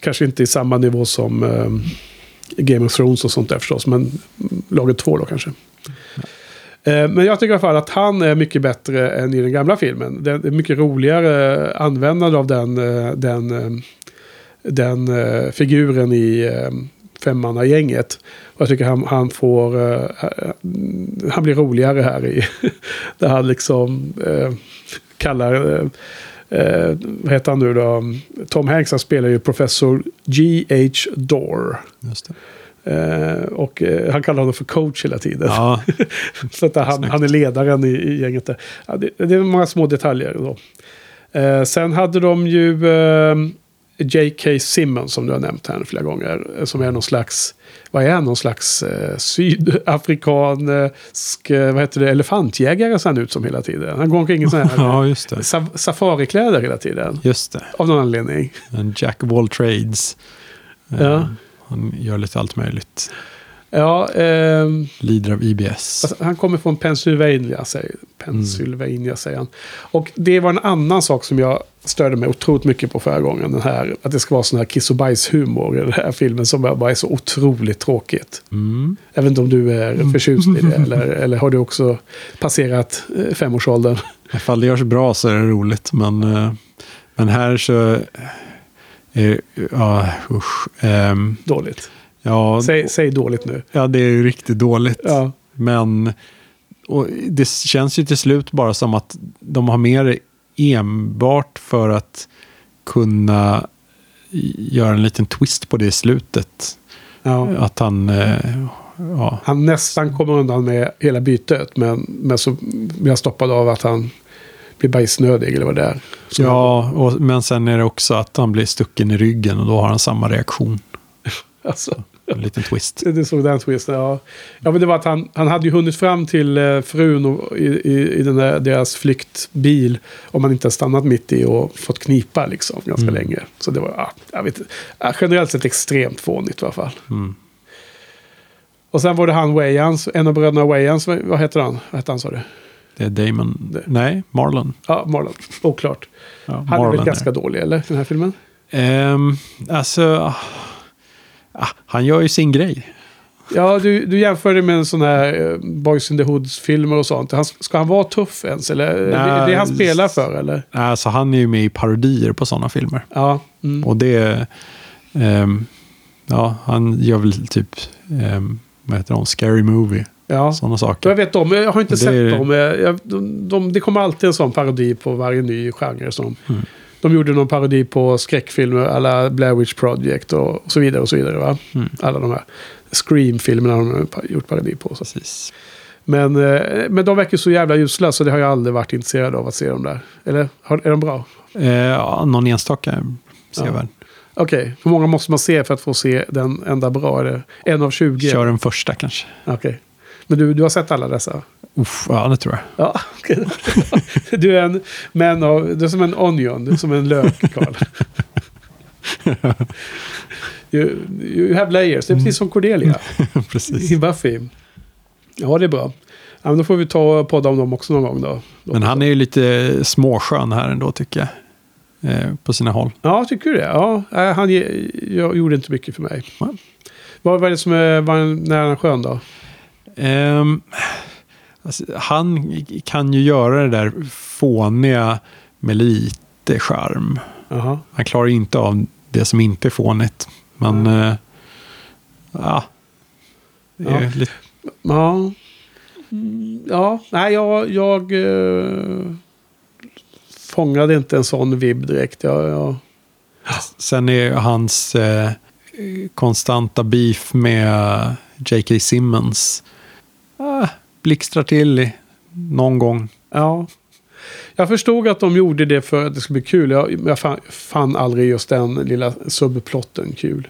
Speaker 1: kanske inte i samma nivå som eh, Game of Thrones och sånt där förstås. Men laget två då kanske. Eh, men jag tycker i alla fall att han är mycket bättre än i den gamla filmen. Det är mycket roligare användande av den, eh, den, eh, den figuren i femmannagänget. Och jag tycker han, han får... Han blir roligare här i... Där han liksom kallar... eh, vad heter han nu då? Tom Hanks han spelar ju professor G.H. Dorr.
Speaker 2: Just det.
Speaker 1: Eh, och eh, han kallar honom för coach hela tiden.
Speaker 2: Ja,
Speaker 1: Så att han, han är ledaren i, i gänget där. Ja, det, det är många små detaljer. Då. Eh, sen hade de ju eh, J.K. Simmons som du har nämnt här flera gånger. eh, Som är någon slags, vad är han? Någon slags eh, sydafrikansk, vad heter det, elefantjägare ser han ut som hela tiden. Han går omkring i sådana här
Speaker 2: ja
Speaker 1: safarikläder hela tiden.
Speaker 2: Just det.
Speaker 1: Av någon anledning.
Speaker 2: En Jack of all trades.
Speaker 1: Ja.
Speaker 2: Han gör lite allt möjligt.
Speaker 1: Ja, ehm,
Speaker 2: Lider av IBS.
Speaker 1: Alltså, han kommer från Pennsylvania, säger, Pennsylvania säger han. Och det var en annan sak som jag störde mig otroligt mycket på förra gången. Den här, att det ska vara sån här kiss och bajshumor i den här filmen som bara är så otroligt tråkigt.
Speaker 2: Mm.
Speaker 1: Jag vet inte om du är förtjust i det eller, eller har du också passerat eh, femårsåldern?
Speaker 2: Ifall det görs bra så är det roligt. Men, eh, men här så... eh, Ja, usch. Ehm,
Speaker 1: Dåligt.
Speaker 2: ja,
Speaker 1: Säg, säg dåligt nu.
Speaker 2: ja, det är ju riktigt dåligt.
Speaker 1: Ja.
Speaker 2: Men det känns ju till slut bara som att de har med det enbart för att kunna göra en liten twist på det i slutet.
Speaker 1: Ja.
Speaker 2: Att han... eh, Ja,
Speaker 1: Han nästan kommer undan med hela bytet. Men, men så blir han stoppad av att han blir bajsnödig eller vad det är. Så
Speaker 2: ja och, men sen är det också att han blir stucken i ryggen och då har han samma reaktion.
Speaker 1: Alltså.
Speaker 2: En liten twist.
Speaker 1: Det såg den twisten, ja. Ja, men det var att han, han hade ju hunnit fram till eh, frun och, i, i, i den där, deras flyktbil. Om man inte har stannat mitt i och fått knipa liksom ganska länge. Så det var, ja, jag vet. Ja, generellt sett extremt fånigt i alla fall.
Speaker 2: Mm.
Speaker 1: Och sen var det han Wayans, en av bröderna Wayans, vad vad heter han? Vad heter han sa du?
Speaker 2: Det är Damon. Nej, Marlon.
Speaker 1: Ja, Marlon. Oklart.
Speaker 2: Ja,
Speaker 1: Han är väl ganska dålig, eller? Den här filmen?
Speaker 2: Ehm, alltså, ah, ah, han gör ju sin grej.
Speaker 1: Ja, du, du jämför det med en sån här eh, Boys in the Hoods-filmer och sånt. Han, ska han vara tuff ens? Eller är det
Speaker 2: Nej,
Speaker 1: det han spelar för, eller?
Speaker 2: Alltså, han är ju med i parodier på sådana filmer.
Speaker 1: Ja. Mm.
Speaker 2: Och det... ehm, ja, han gör väl typ... Um, vad heter de? Scary Movie.
Speaker 1: Ja.
Speaker 2: Sådana
Speaker 1: Jag
Speaker 2: saker.
Speaker 1: vet om, jag har inte
Speaker 2: Det
Speaker 1: sett
Speaker 2: är-
Speaker 1: dem. Jag, jag, de, de, det kommer alltid en sån parodi på varje ny genre. Som,
Speaker 2: Mm.
Speaker 1: De gjorde någon parodi på skräckfilmer, alla Blair Witch Project och, och så vidare. och så vidare va?
Speaker 2: Mm.
Speaker 1: Alla de här Scream-filmerna har de gjort parodi på. Så.
Speaker 2: Precis.
Speaker 1: Men, eh, men de verkar så jävla usla så det har jag aldrig varit intresserad av att se dem där. Eller är de bra?
Speaker 2: Eh, ja, någon enstaka sevärd.
Speaker 1: Okej, hur många måste man se för att få se den enda bra? Är det en av 20?
Speaker 2: Kör den första kanske.
Speaker 1: Okej. Men du, du har sett alla dessa?
Speaker 2: Uff, ja, det tror jag.
Speaker 1: Ja, okej. Du är en man av, du är som en onion, du är som en lök, Karl. You, you have layers, det är precis som Cordelia
Speaker 2: Precis.
Speaker 1: i Buffy. Ja, det är bra. Ja, men då får vi ta och podda om dem också någon gång då.
Speaker 2: Men han är ju lite småskön här ändå tycker jag. Eh, på sina håll.
Speaker 1: Ja, tycker du det? Ja, nej, han ge, jag gjorde inte mycket för mig. Vad var det som är, var när han skön då?
Speaker 2: Ehm, alltså, han kan ju göra det där fåniga med lite charm.
Speaker 1: Jaha.
Speaker 2: Han klarar inte av det som inte är fånigt. Men eh, ja, det är
Speaker 1: Ja.
Speaker 2: lite,
Speaker 1: Ja. Mm, Ja, nej, jag, jag eh, fångade inte en sån vibb direkt. Jag, jag,
Speaker 2: Sen är ju hans eh, konstanta beef med J.K. Simmons. Ah, blixtrar till i, någon gång.
Speaker 1: ja. jag förstod att de gjorde det för att det skulle bli kul. Jag, jag fann, fann aldrig just den lilla subplotten kul.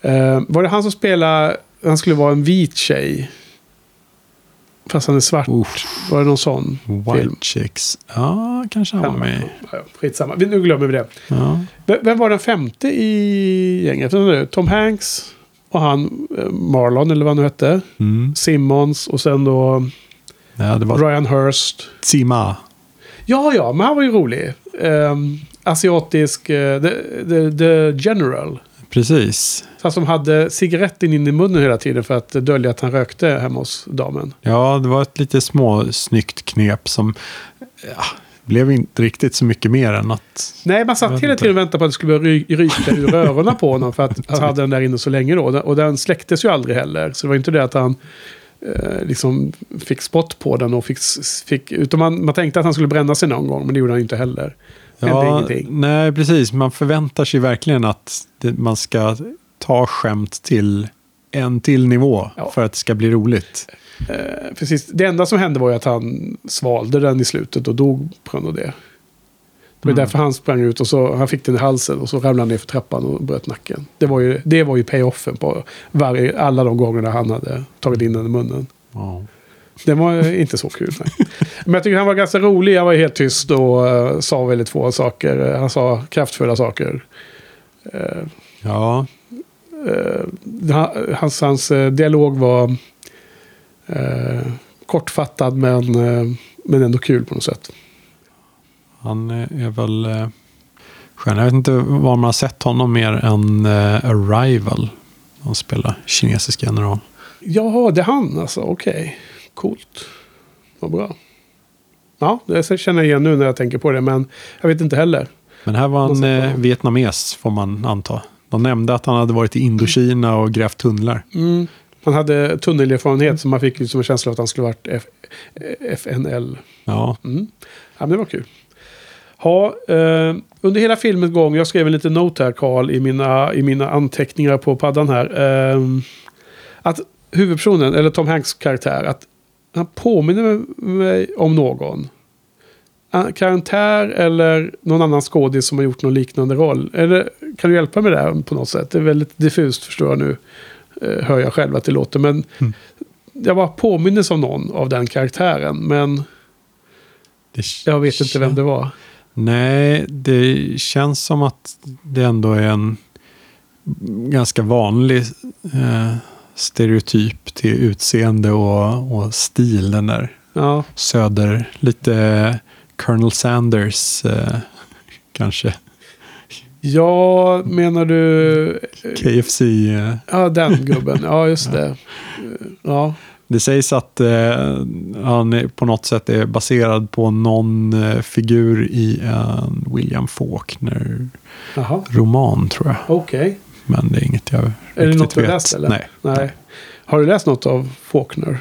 Speaker 1: Eh, var det han som spelade, han skulle vara en vit tjej? Fast han är svart.
Speaker 2: Uff.
Speaker 1: Var det någon sån
Speaker 2: White
Speaker 1: film?
Speaker 2: Chicks. Ja, kanske han var med.
Speaker 1: Ja, skitsamma, nu glömmer vi det.
Speaker 2: Ja.
Speaker 1: Vem var den femte i gänget? Tom Hanks och han eh, Marlon eller vad han nu hette.
Speaker 2: Mm.
Speaker 1: Simmons och sen då
Speaker 2: ja,
Speaker 1: Ryan Hurst.
Speaker 2: Sima.
Speaker 1: Ja, ja, men han var ju rolig. Um, asiatisk, eh, the, the, the General.
Speaker 2: Precis.
Speaker 1: Fast som hade cigaretten in i munnen hela tiden för att dölja att han rökte hemma hos damen.
Speaker 2: Ja, det var ett lite småsnyggt knep som ja, blev inte riktigt så mycket mer än att...
Speaker 1: Nej, man satt hela tiden och väntade på att det skulle börja ry- ryka ur öronen på honom. För att han hade den där inne så länge då. Och den släcktes ju aldrig heller. Så det var inte det att han eh, liksom fick spott på den. och fick, fick Utan man, man tänkte att han skulle bränna sig någon gång, men det gjorde han inte heller.
Speaker 2: Ja, nej, precis. Man förväntar sig verkligen att det, man ska ta skämt till en till nivå
Speaker 1: Ja.
Speaker 2: för att det ska bli roligt.
Speaker 1: Eh, precis. Det enda som hände var ju att han svalde den i slutet och dog på grund av det. Det var
Speaker 2: Mm.
Speaker 1: därför han sprang ut och så, han fick den i halsen och så ramlade han ner för trappan och bröt nacken. Det var ju, det var ju payoffen på varje, alla de gångerna han hade tagit in den i munnen. Det var inte så kul. Nej. Men jag tycker han var ganska rolig. Han var helt tyst och eh, sa väldigt få saker. Eh, Han sa kraftfulla saker. Eh,
Speaker 2: Ja,
Speaker 1: han- hans, hans dialog var eh, kortfattad men, eh, men ändå kul på något sätt.
Speaker 2: han är väl eh, skön. Jag vet inte var man har sett honom mer än eh, Arrival. Han spelar kinesisk general.
Speaker 1: Ja, det är han alltså. Okej. Coolt. Vad bra. Ja, det känner jag igen nu när jag tänker på det. Men jag vet inte heller.
Speaker 2: Men här var han eh, vietnames, får man anta. De nämnde att han hade varit i Indokina och grävt tunnlar.
Speaker 1: Mm. Han hade tunnelerfarenhet så man fick ju som en känsla av att han skulle varit F- FNL.
Speaker 2: Ja,
Speaker 1: Mm. Ja, men det var kul. Ha, eh, under hela filmens gång, jag skrev en liten note här Karl i mina, i mina anteckningar på paddan här. Eh, att huvudpersonen, eller Tom Hanks karaktär, att han påminner mig om någon. En karaktär eller någon annan skådis som har gjort någon liknande roll. Eller kan du hjälpa mig där på något sätt? Det är väldigt diffust förstår jag nu. Eh, hör jag själv att det låter. Men jag bara påminner om någon av den karaktären. Men jag vet inte vem det var.
Speaker 2: Nej, det känns som att det ändå är en ganska vanlig eh, stereotyp till utseende och, och stil. Den där
Speaker 1: Ja,
Speaker 2: söder, lite Colonel Sanders eh, kanske.
Speaker 1: Ja menar du...
Speaker 2: KFC. Eh.
Speaker 1: Ja, den gubben. Ja, just det. Ja,
Speaker 2: Det sägs att eh, han är, på något sätt är baserad på någon eh, figur i en William Faulkner-roman tror jag.
Speaker 1: Okej.
Speaker 2: Men det är inget jag
Speaker 1: Är det
Speaker 2: riktigt
Speaker 1: något du har
Speaker 2: vet.
Speaker 1: läst eller?
Speaker 2: Nej.
Speaker 1: Nej. Har du läst något av Faulkner?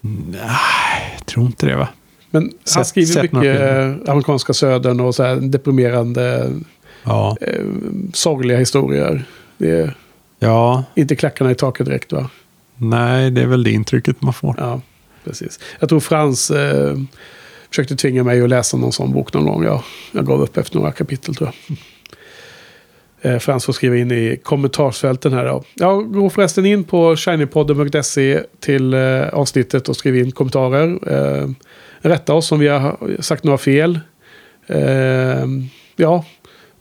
Speaker 2: Nej, jag tror inte det va?
Speaker 1: Men han
Speaker 2: Sett-
Speaker 1: skriver
Speaker 2: sett
Speaker 1: mycket eh, amerikanska södern och så här deprimerande,
Speaker 2: Ja.
Speaker 1: eh, sorgliga historier. Det är
Speaker 2: ja,
Speaker 1: inte klackarna i taket direkt va?
Speaker 2: nej, det är väl det intrycket man får.
Speaker 1: Ja, precis. Jag tror Frans eh, försökte tvinga mig att läsa någon sån bok någon gång. Jag, jag gav upp efter några kapitel tror jag. Eh, Frans får skriva in i kommentarsfälten här då. Ja, gå förresten in på shinypodden.se till eh, avsnittet och skriv in kommentarer. Eh, rätta oss om vi har sagt några fel. Eh, ja,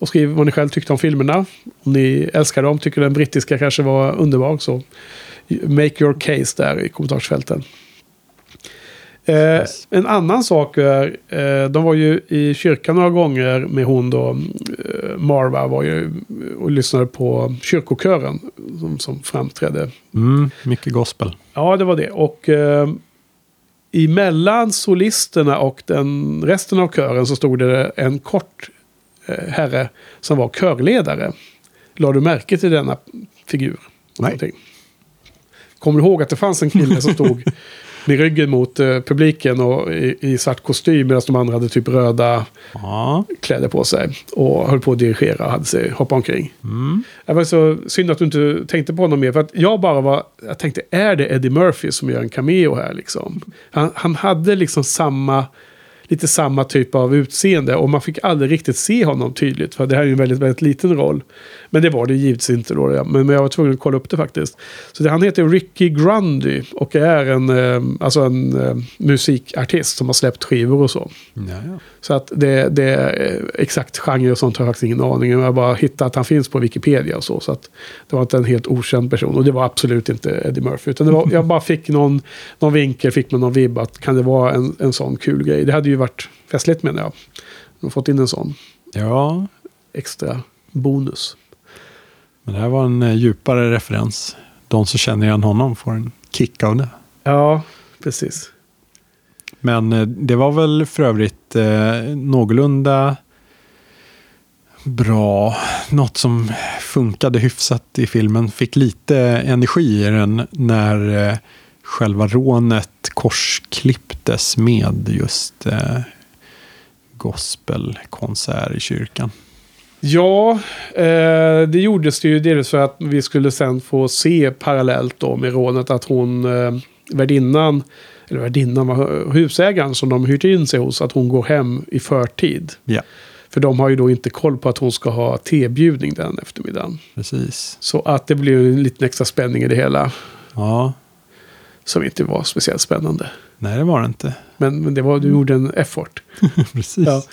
Speaker 1: och skriv vad ni själv tyckte om filmerna. Om ni älskar dem, tycker den brittiska kanske var underbar så make your case där i kommentarsfälten. Eh, En annan sak är, eh, de var ju i kyrkan några gånger med hon då, eh, Marva var ju och lyssnade på kyrkokören som, som framträdde.
Speaker 2: Mm, mycket gospel.
Speaker 1: Ja, det var det. Och eh, emellan solisterna och den, resten av kören så stod det en kort herre som var körledare. Lade du märke till denna figur?
Speaker 2: Nej.
Speaker 1: Någonting? Kommer du ihåg att det fanns en kille som stod med ryggen mot eh, publiken och i, i svart kostym medan de andra hade typ röda
Speaker 2: Ja,
Speaker 1: kläder på sig. Och höll på att dirigera och hade sig hoppa omkring. Det var så synd att du inte tänkte på honom mer. För att jag bara var, jag tänkte, är det Eddie Murphy som gör en cameo här liksom? Han, han hade liksom samma, lite samma typ av utseende. Och man fick aldrig riktigt se honom tydligt. För det här är ju en väldigt, väldigt liten roll. Men det var det givetvis inte då. ja. Men, men jag var tvungen att kolla upp det faktiskt. Så det, han heter Ricky Grundy och är en, eh, alltså en eh, musikartist som har släppt skivor och så.
Speaker 2: ja, ja.
Speaker 1: Så att det, det är exakt genre och sånt har jag faktiskt ingen aning om. Jag har bara hittat att han finns på Wikipedia och så. Så att det var inte en helt okänd person. Och det var absolut inte Eddie Murphy. Utan var, jag bara fick någon, någon vinkel, fick man någon vibb att kan det vara en, en sån kul grej. Det hade ju varit festligt menar jag. De har fått in en sån
Speaker 2: ja,
Speaker 1: extra bonus.
Speaker 2: Men det här var en eh, djupare referens. De som känner igen honom får en kick av det.
Speaker 1: Ja, precis.
Speaker 2: Men eh, det var väl för övrigt eh, någorlunda bra. Något som funkade hyfsat i filmen. Fick lite energi i den när eh, själva rånet korsklipptes med just eh, gospelkonsert i kyrkan.
Speaker 1: Ja, eh, det gjordes det ju dels för att vi skulle sen få se parallellt då med rånet att hon, eh, värdinnan, eller värdinnan, husägaren som de hyrt in sig hos, att hon går hem i förtid.
Speaker 2: Ja,
Speaker 1: För de har ju då inte koll på att hon ska ha tebjudning den eftermiddagen.
Speaker 2: precis.
Speaker 1: Så att det blir ju en liten extra spänning i det hela.
Speaker 2: Ja,
Speaker 1: Som inte var speciellt spännande.
Speaker 2: Nej det var det inte.
Speaker 1: Men, men det var, du gjorde en effort.
Speaker 2: precis.
Speaker 1: Ja.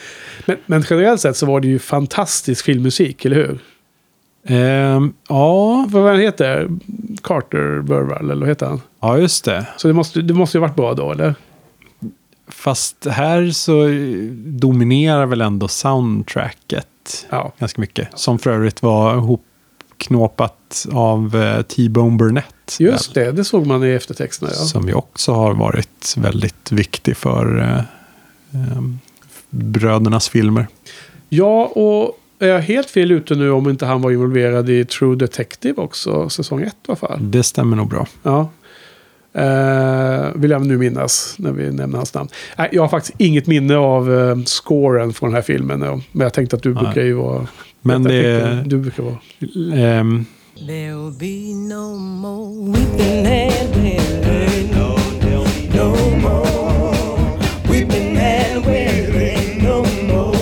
Speaker 1: Men, men generellt sett så var det ju fantastisk filmmusik, eller hur?
Speaker 2: Ehm, ja,
Speaker 1: Vad var han heter? Carter Burwell, eller vad heter han?
Speaker 2: ja, just det.
Speaker 1: Så det måste, det måste ju varit bra då, eller?
Speaker 2: Fast här så dominerar väl ändå soundtracket
Speaker 1: Ja.
Speaker 2: ganska mycket. Som för övrigt var hopknåpat av eh, T-Bone Burnett.
Speaker 1: Just
Speaker 2: väl,
Speaker 1: det, det såg man i eftertexterna. Ja.
Speaker 2: Som ju också har varit väldigt viktig för eh, eh, brödernas filmer.
Speaker 1: ja, och är jag helt fel ute nu om inte han var involverad i True Detective också, säsong ett i alla fall?
Speaker 2: Det stämmer nog bra.
Speaker 1: Ja. Eh, vill jag nu minnas när vi nämner hans namn. Nej, jag har faktiskt inget minne av eh, scoren från den här filmen. ja. Men jag tänkte att du
Speaker 2: Nej.
Speaker 1: brukar ju vara...
Speaker 2: Men det-
Speaker 1: tänkte, Du brukar vara...
Speaker 2: Ehm,
Speaker 6: There'll be no more weeping and wailing. No, there'll be no more weeping and wailing. No more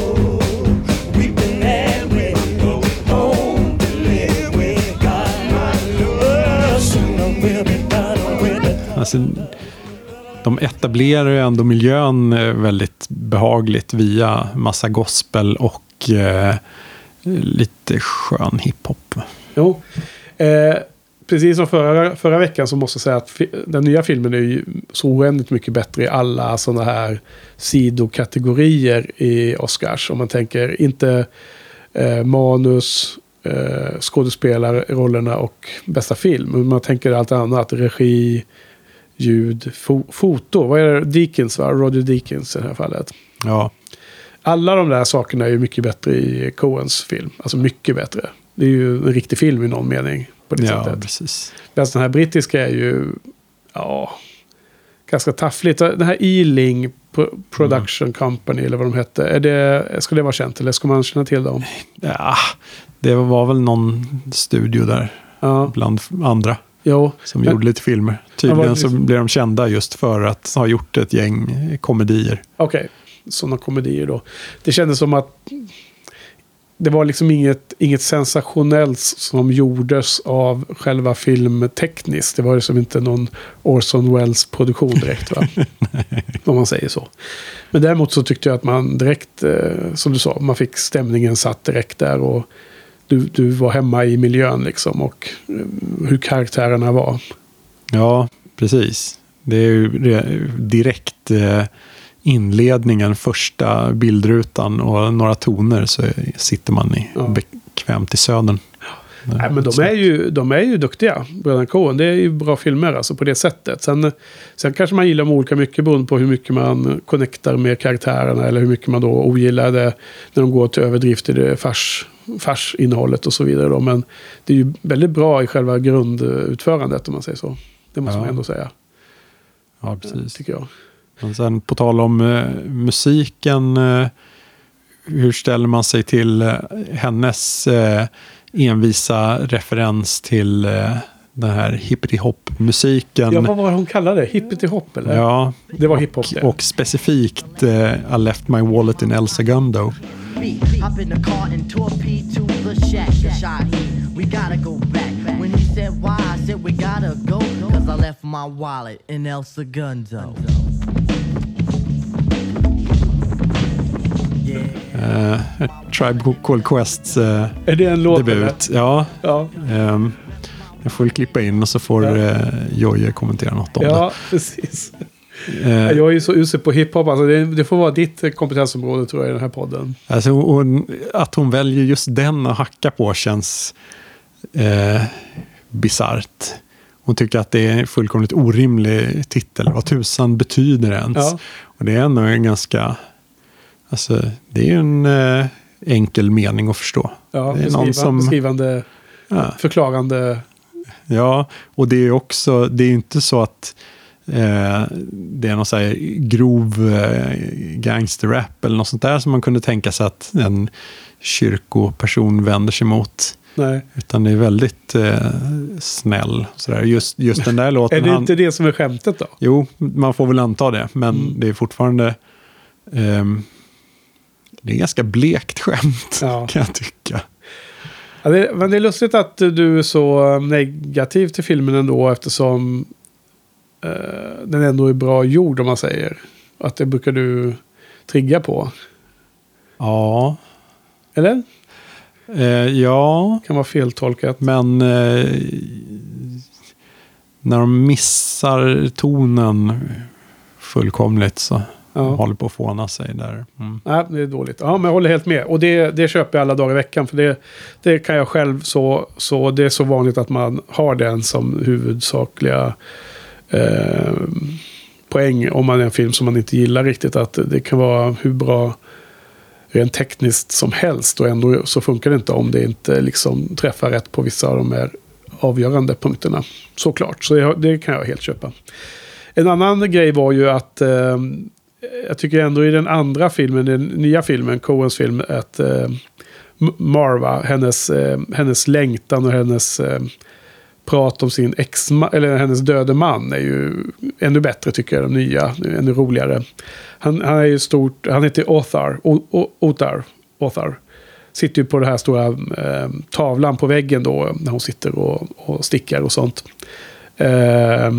Speaker 6: weeping and wailing. Go home to live with God, my Lord. Soon we'll be done with it.
Speaker 2: alltså, de etablerar ju ändå miljön eh, väldigt behagligt via massa gospel och eh, lite skön hiphop.
Speaker 1: Jo. Eh, precis som förra, förra veckan så måste jag säga att den nya filmen är ju så oändligt mycket bättre i alla sådana här sidokategorier i Oscars. Om man tänker inte eh, manus, eh, skådespelarrollerna och bästa film. Men man tänker allt annat. Regi, ljud, fo- foto. Vad är det? Deakins va? Roger Deakins i det här fallet.
Speaker 2: Ja,
Speaker 1: Alla de där sakerna är ju mycket bättre i Coens film. Alltså mycket bättre. Det är ju en riktig film i någon mening. På det
Speaker 2: ja
Speaker 1: sättet.
Speaker 2: precis.
Speaker 1: Medan den här brittiska är ju... Ja... Ganska taffligt. Den här Ealing Pro- Production Company eller vad de hette. Är det, ska det vara känt eller ska man känna till dem?
Speaker 2: Ja, det var väl någon studio där
Speaker 1: Ja,
Speaker 2: bland andra
Speaker 1: jo.
Speaker 2: som
Speaker 1: Men-
Speaker 2: gjorde lite filmer. Tydligen
Speaker 1: vad-
Speaker 2: så blev de kända just för att ha gjort ett gäng komedier.
Speaker 1: Okej, sådana komedier då. Det kändes som att... det var liksom inget, inget sensationellt som gjordes av själva filmtekniskt. Det var ju som inte någon Orson Welles-produktion direkt. Va? Om man säger så. Men däremot så tyckte jag att man direkt, eh, som du sa, man fick stämningen satt direkt där. Och du, du var hemma i miljön liksom. Och eh, hur karaktärerna var.
Speaker 2: Ja, precis. Det är ju re- direkt eh, inledningen, första bildrutan och några toner så sitter man i
Speaker 1: Ja.
Speaker 2: bekvämt i södern.
Speaker 1: Nej, men de är, ju, de är ju duktiga, bröderna Coen. Det är ju bra filmer alltså på det sättet. Sen, sen kanske man gillar dem olika mycket beroende på hur mycket man connectar med karaktärerna. Eller hur mycket man då ogillar det när de går till överdrift i det fars, farsinnehållet och så vidare. Då. Men det är ju väldigt bra i själva grundutförandet om man säger så. Det måste
Speaker 2: Ja.
Speaker 1: man ändå säga,
Speaker 2: Ja, precis.
Speaker 1: tycker jag.
Speaker 2: Men sen på tal om eh, musiken, eh, hur ställer man sig till eh, hennes eh, envisa referens till eh, den här hippity-hop-musiken?
Speaker 1: Ja, vad var hon kallade det? Hippity-hop eller?
Speaker 2: Ja,
Speaker 1: Det var hiphop det.
Speaker 2: och specifikt eh, I left my wallet in El Segundo.
Speaker 7: Hop in the car and torpedo to the shack. Shot he, we gotta go back. When he said why, Said we gotta go. Cause I left my wallet in El Segundo.
Speaker 2: Eh, Tribe Called Quests eh,
Speaker 1: Är det en låt? eller?
Speaker 2: debut. Ja,
Speaker 1: Ja,
Speaker 2: ehm, jag får väl klippa in och så får
Speaker 1: Ja.
Speaker 2: eh, Jojje kommentera något om
Speaker 1: ja precis.
Speaker 2: det. Eh,
Speaker 1: Jag är ju så usel på hiphop. Alltså det, det får vara ditt kompetensområde tror jag i den här podden.
Speaker 2: Alltså, hon, att hon väljer just den att hacka på känns eh, bisarrt. Hon tycker att det är en fullkomligt orimlig titel. Vad tusan betyder det ens?
Speaker 1: Ja.
Speaker 2: Och det är ändå en ganska... Alltså, det är en eh, enkel mening att förstå.
Speaker 1: Ja,
Speaker 2: det är någon som...
Speaker 1: beskrivande,
Speaker 2: Ja,
Speaker 1: förklarande.
Speaker 2: ja, och det är också... Det är ju inte så att eh, det är någon så grov eh, gangsterrap eller något sånt där som man kunde tänka sig att en kyrkoperson vänder sig mot.
Speaker 1: Nej.
Speaker 2: Utan det är väldigt eh, snäll. Sådär. Just, just den där låten.
Speaker 1: Är det
Speaker 2: han-
Speaker 1: inte det som är skämtet då?
Speaker 2: Jo, man får väl anta det. Men
Speaker 1: Mm.
Speaker 2: det är fortfarande... ehm, det är ganska blekt skämt,
Speaker 1: Ja.
Speaker 2: kan jag tycka.
Speaker 1: Ja, det, men det är lustigt att du är så negativ till filmen ändå eftersom eh, den ändå är bra gjord om man säger. Att det brukar du trigga på.
Speaker 2: Ja,
Speaker 1: Eller?
Speaker 2: Eh, ja
Speaker 1: Kan vara feltolkat.
Speaker 2: men eh, när de missar tonen fullkomligt så
Speaker 1: Ja.
Speaker 2: håller på att fåna sig där. Mm.
Speaker 1: Nej, det är dåligt. Ja, men jag håller helt med. Och det, det köper jag alla dagar i veckan. För det, det kan jag själv så, så... Det är så vanligt att man har den som huvudsakliga eh, poäng. Om man är en film som man inte gillar riktigt. Att det kan vara hur bra rent tekniskt som helst. Och ändå så funkar det inte om det inte liksom träffar rätt på vissa av de här avgörande punkterna. Såklart. Så det, kan jag helt köpa. En annan grej var ju att eh, jag tycker ändå i den andra filmen, den nya filmen, Coens film, att eh, Marva, hennes, eh, hennes längtan och hennes eh, prat om sin ex eller hennes döde man är ju ännu bättre tycker jag, De nya, ännu roligare. Han, han är ju stort, han heter Othar, O- O- Othar, Othar. Sitter ju på den här stora eh, tavlan på väggen då, när hon sitter och, och stickar och sånt. Eh,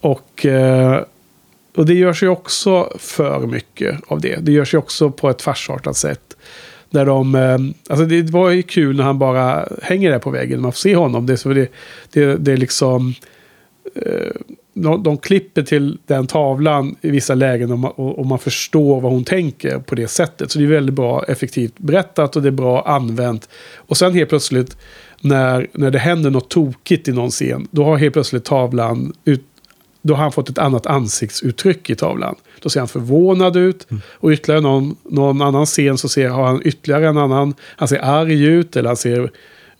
Speaker 1: och, eh, och det gör sig också för mycket av det. Det gör sig också på ett farsartat sätt. Där de, eh, alltså det var ju kul när han bara hänger där på väggen. Man får se honom. Det, är så det, det, det är liksom... Eh, de, de klipper till den tavlan i vissa lägen och man, och man förstår vad hon tänker på det sättet. Så det är väldigt bra, effektivt berättat och det är bra använt. Och sen helt plötsligt när, när det händer något tokigt i någon scen, då har helt plötsligt tavlan ut, då har han fått ett annat ansiktsuttryck i tavlan. Då ser han förvånad ut. Och ytterligare någon, någon annan scen så ser, har han ytterligare en annan. Han ser arg ut eller han ser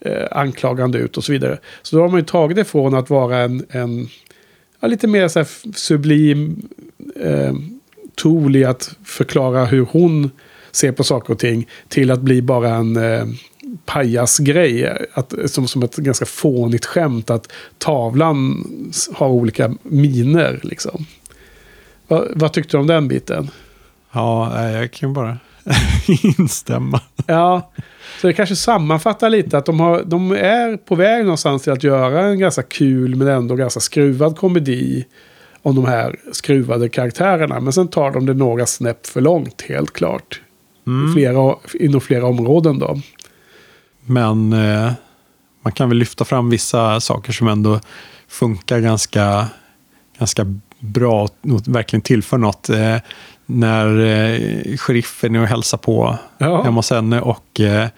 Speaker 1: eh, anklagande ut och så vidare. Så då har man ju tagit det från att vara en, en ja, lite mer så sublim eh, tool i att förklara hur hon ser på saker och ting till att bli bara en eh, pajasgrej. Att, som, som ett ganska fånigt skämt att tavlan har olika miner. Liksom. Va, vad tyckte du om den biten?
Speaker 2: Ja, jag kan bara instämma.
Speaker 1: Ja, så det kanske sammanfattar lite att de, har, de är på väg någonstans till att göra en ganska kul men ändå ganska skruvad komedi om de här skruvade karaktärerna. Men sen tar de det några snäpp för långt, helt klart. Flera, inom flera områden då.
Speaker 2: Men eh, man kan väl lyfta fram vissa saker som ändå funkar ganska, ganska bra och verkligen tillför något. Eh, när eh, sheriffen är och hälsar på
Speaker 1: Ja.
Speaker 2: hemma hos henne och eh,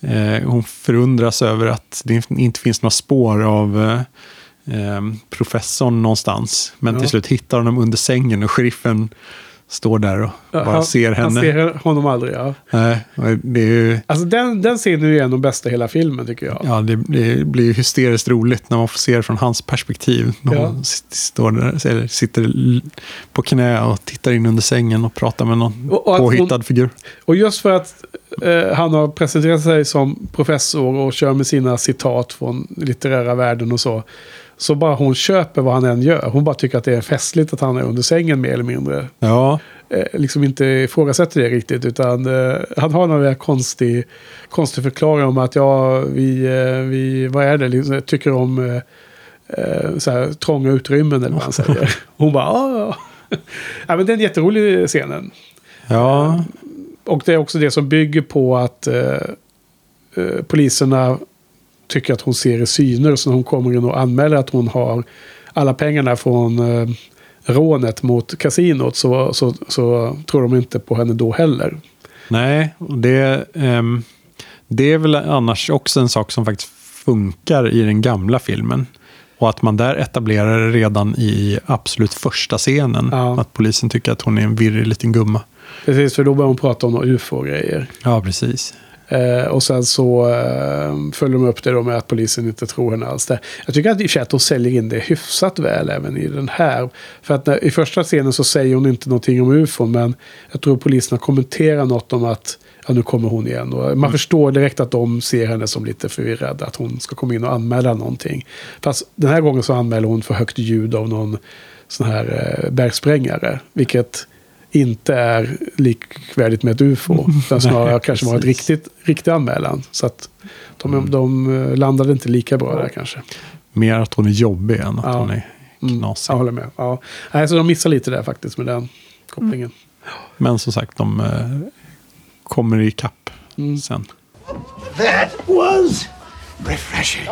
Speaker 2: eh, hon förundras över att det inte finns några spår av eh, eh, professorn någonstans. Men till
Speaker 1: Ja.
Speaker 2: slut hittar hon dem under sängen och sheriffen står där och bara
Speaker 1: han,
Speaker 2: ser henne.
Speaker 1: Han ser honom aldrig, ja.
Speaker 2: Nej, det är ju...
Speaker 1: Alltså den, den scenen är en av de bästa i hela filmen tycker jag.
Speaker 2: Ja, det, det blir ju hysteriskt roligt när man får se det från hans perspektiv. När
Speaker 1: Ja.
Speaker 2: hon står där, eller sitter på knä och tittar in under sängen och pratar med någon
Speaker 1: Och- och
Speaker 2: påhittad
Speaker 1: hon-
Speaker 2: figur.
Speaker 1: Och just för att eh, han har presenterat sig som professor och kör med sina citat från litterära världen och så. Så bara hon köper vad han än gör. Hon bara tycker att det är festligt att han är under sängen mer eller mindre.
Speaker 2: Ja,
Speaker 1: Eh, liksom inte ifrågasätter det riktigt. Utan eh, han har någon konstig, konstig förklaring om att ja, vi, eh, vi vad är det, liksom, tycker om eh, eh, så här, trånga utrymmen eller vad han säger. Hon bara, ja, ja. ja. men det är en jätterolig scenen.
Speaker 2: ja,
Speaker 1: Och det är också det som bygger på att eh, eh, poliserna tycker att hon ser i syner. Så hon kommer in och anmäler att hon har alla pengarna från eh, rånet mot kasinot så, så, så tror de inte på henne då heller.
Speaker 2: nej. Och det, ehm, det är väl annars också en sak som faktiskt funkar i den gamla filmen. Och att man där etablerar det redan i absolut första scenen.
Speaker 1: Ja.
Speaker 2: Att polisen tycker att hon är en virrig liten gumma.
Speaker 1: Precis, för då börjar hon prata om några ufo-grejer.
Speaker 2: Ja, precis.
Speaker 1: Eh, och sen så eh, följer de upp det då med att polisen inte tror henne alls. Där. Jag tycker att, i att de säljer in det hyfsat väl även i den här. För att när, i första scenen så säger hon inte någonting om ufo. Men jag tror polisen har kommenterat något om att ja, nu kommer hon igen. Och man förstår direkt att de ser henne som lite förvirrad. Att hon ska komma in och anmäla någonting. Fast den här gången så anmäler hon för högt ljud av någon sån här eh, bergsprängare. Vilket inte är likvärdigt med ett ufo. Utan snarare
Speaker 2: Nej,
Speaker 1: kanske var ett riktigt, riktig anmälan. Så att de, de eh, landade inte lika bra där kanske.
Speaker 2: Mer att hon är jobbig än att
Speaker 1: Ja.
Speaker 2: hon är
Speaker 1: Mm,
Speaker 2: knasig.
Speaker 1: jag håller med. Ja. Nej, så de missar lite där faktiskt med den kopplingen.
Speaker 2: Men som sagt, de eh, kommer i kapp
Speaker 1: Mm.
Speaker 2: sen.
Speaker 4: That was refreshing.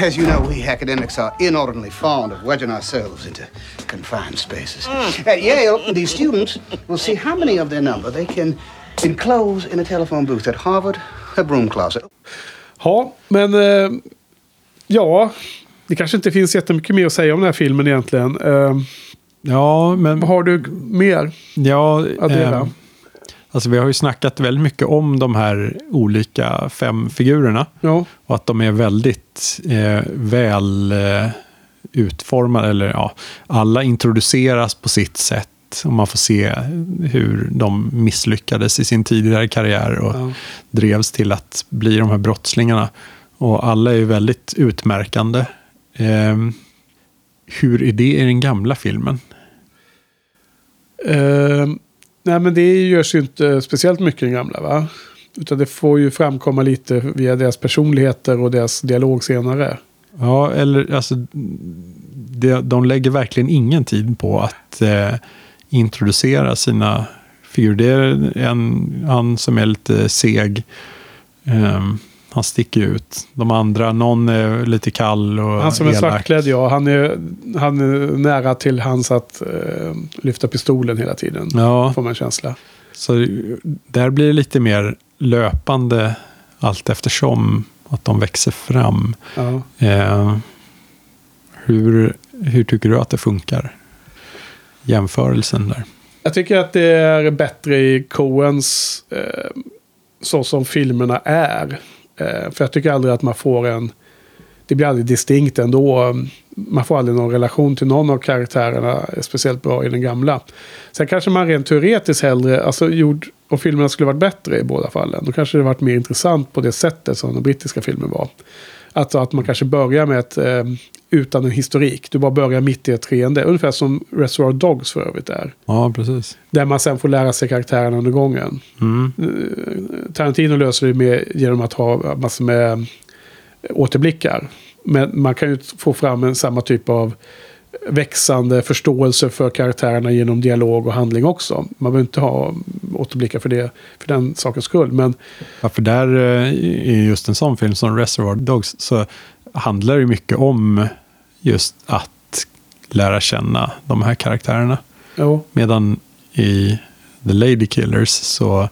Speaker 4: As you know, we academics are inordinately fond of wedging ourselves into confined spaces. At Yale, these students will see how many of their number they can enclose in a telephone booth. At Harvard, a broom closet.
Speaker 1: Ja, men eh, ja, det kanske inte finns jättemycket mer att säga om den här filmen egentligen. Eh,
Speaker 2: Ja, men...
Speaker 1: vad har du mer?
Speaker 2: Ja, eh, alltså vi har ju snackat väldigt mycket om de här olika fem figurerna.
Speaker 1: Ja,
Speaker 2: Och att de är väldigt eh, väl eh, utformade. Eller ja, alla introduceras på sitt sätt. Och man får se hur de misslyckades i sin tidigare karriär. Och
Speaker 1: Ja.
Speaker 2: drevs till att bli de här brottslingarna. Och alla är ju väldigt utmärkande. Eh, hur är det i den gamla filmen?
Speaker 1: Eh, nej, men det görs ju inte speciellt mycket i den gamla, va? Utan det får ju framkomma lite via deras personligheter och deras dialog senare.
Speaker 2: Ja, eller alltså, de, de lägger verkligen ingen tid på att eh, introducera sina figurer. Det är en, han som är lite seg. Ehm, han sticker ut. De andra, någon är lite kall och
Speaker 1: Han som är
Speaker 2: elak.
Speaker 1: svartklädd, ja. Han är, han är nära till hans att eh, lyfta pistolen hela tiden.
Speaker 2: Ja,
Speaker 1: Får man känsla.
Speaker 2: så där blir det lite mer löpande allt eftersom att de växer fram.
Speaker 1: Ja.
Speaker 2: Eh, hur, hur tycker du att det funkar? Jämförelsen där.
Speaker 1: Jag tycker att det är bättre i Coens eh, så som filmerna är. Eh, för jag tycker aldrig att man får en... Det blir aldrig distinkt ändå. Man får aldrig någon relation till någon av karaktärerna speciellt bra i den gamla. Sen kanske man rent teoretiskt hellre, alltså gjord, om filmerna skulle varit bättre i båda fallen, då kanske det varit mer intressant på det sättet som den brittiska filmen var. Att, att man kanske börjar med ett, eh, utan en historik. Du bara börjar mitt i ett skeende. Ungefär som Reservoir Dogs för övrigt är.
Speaker 2: Ja, precis.
Speaker 1: Där man sen får lära sig karaktärerna under gången.
Speaker 2: Mm.
Speaker 1: Eh, Tarantino löser det med, genom att ha massor med återblickar. Men man kan ju få fram en samma typ av växande förståelse för karaktärerna genom dialog och handling också. Man behöver inte ha återblickar för det, för den sakens skull. Men
Speaker 2: Ja, för där eh, i just en sån film som Reservoir Dogs så handlar det mycket om just att lära känna de här karaktärerna.
Speaker 1: jo,
Speaker 2: Medan i The Lady Killers så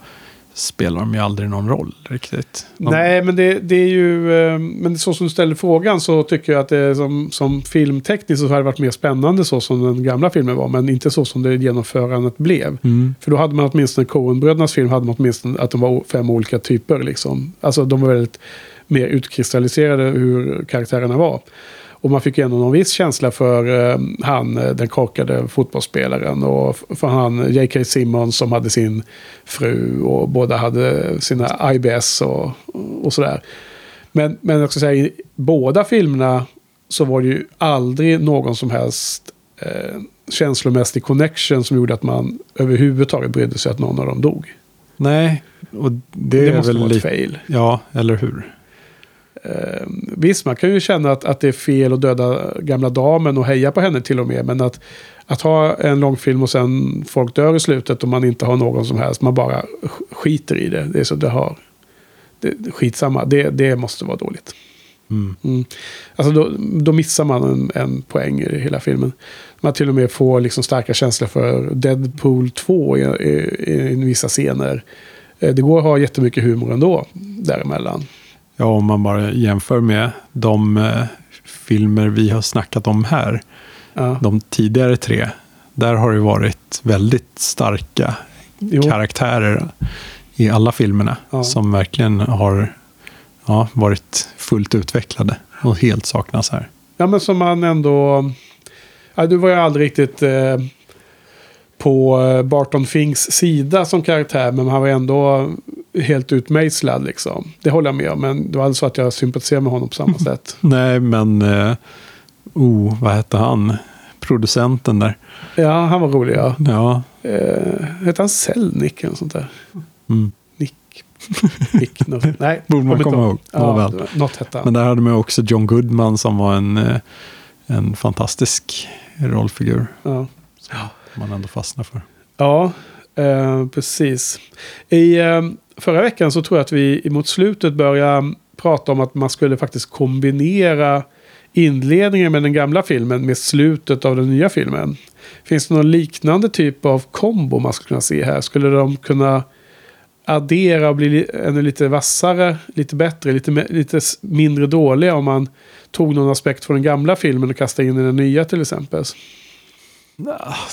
Speaker 2: spelar de ju aldrig någon roll riktigt. De,
Speaker 1: Nej, men det, det är ju... eh, Men så som du ställer frågan så tycker jag att det som, som filmtekniskt så hade det varit mer spännande så som den gamla filmen var. Men inte så som det genomförandet blev.
Speaker 2: Mm.
Speaker 1: För då hade man åtminstone Coen-brödernas film hade man åtminstone att de var fem olika typer liksom. Alltså de var väldigt mer utkristalliserade hur karaktärerna var. Och man fick ändå någon viss känsla för eh, han, eh, den korkade fotbollsspelaren. Och för han, J.K. Simmons som hade sin fru. Och båda hade sina IBS och, och sådär. Men, men jag ska säga, i båda filmerna så var det ju aldrig någon som helst eh, känslomässig connection som gjorde att man överhuvudtaget brydde sig att någon av dem dog.
Speaker 2: Nej, och det,
Speaker 1: Det,
Speaker 2: är
Speaker 1: måste
Speaker 2: väl
Speaker 1: vara ett fail.
Speaker 2: Ja, eller hur?
Speaker 1: Eh, visst, man kan ju känna att, att det är fel att döda gamla damen och heja på henne till och med. Men att, att ha en lång film och sen folk dör i slutet och man inte har någon som helst, man bara sk- skiter i det. Det är så det har. Det, skitsamma, det, det måste vara dåligt.
Speaker 2: Mm.
Speaker 1: Mm. Alltså då, då missar man en, en poäng i hela filmen. Man till och med får liksom starka känslor för Deadpool 2 i, i, i vissa scener. Eh, Det går att ha jättemycket humor ändå däremellan.
Speaker 2: Ja, om man bara jämför med de eh, filmer vi har snackat om här.
Speaker 1: Ja.
Speaker 2: De tidigare tre. Där har det varit väldigt starka
Speaker 1: Jo.
Speaker 2: karaktärer i alla filmerna.
Speaker 1: Ja.
Speaker 2: Som verkligen har ja, varit fullt utvecklade. Och helt saknas här.
Speaker 1: Ja, men som man ändå... Ja, du var ju aldrig riktigt eh, på eh, Barton Finks sida som karaktär, men han var ändå helt utmejslad liksom. Det håller jag med om, men det var alltså att jag sympatiserar med honom på samma sätt.
Speaker 2: Nej, men... Eh, oh, vad hette han? Producenten där.
Speaker 1: Ja, han var rolig ja.
Speaker 2: Ja.
Speaker 1: Eh, hette han Selnick eller sånt där?
Speaker 2: Mm.
Speaker 1: Nick. Nick något. Nej,
Speaker 2: Borde man komma
Speaker 1: ihåg. Ja, något hette han.
Speaker 2: Men där hade man också John Goodman som var en, eh, en fantastisk rollfigur.
Speaker 1: Ja.
Speaker 2: Man ändå fastnar för.
Speaker 1: Ja, eh, precis. I eh, förra veckan så tror jag att vi mot slutet började prata om att man skulle faktiskt kombinera inledningen med den gamla filmen med slutet av den nya filmen. Finns det någon liknande typ av kombo man skulle kunna se här? Skulle de kunna addera och bli ännu lite vassare, lite bättre, lite, lite mindre dåliga om man tog någon aspekt från den gamla filmen och kastade in i den nya till exempel?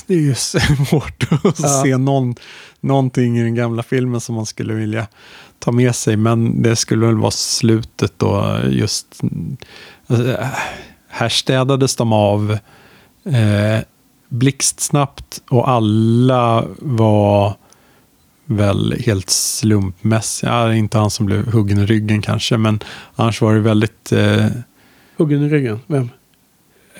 Speaker 2: Det är ju svårt att
Speaker 1: Ja.
Speaker 2: se någon, någonting i den gamla filmen som man skulle vilja ta med sig. Men det skulle väl vara slutet då just. Alltså, äh, här städades de av eh, blixtsnabbt och alla var väl helt slumpmässiga. Ja, inte han som blev huggen i ryggen kanske, men annars var det väldigt eh,
Speaker 1: Huggen i ryggen? Vem?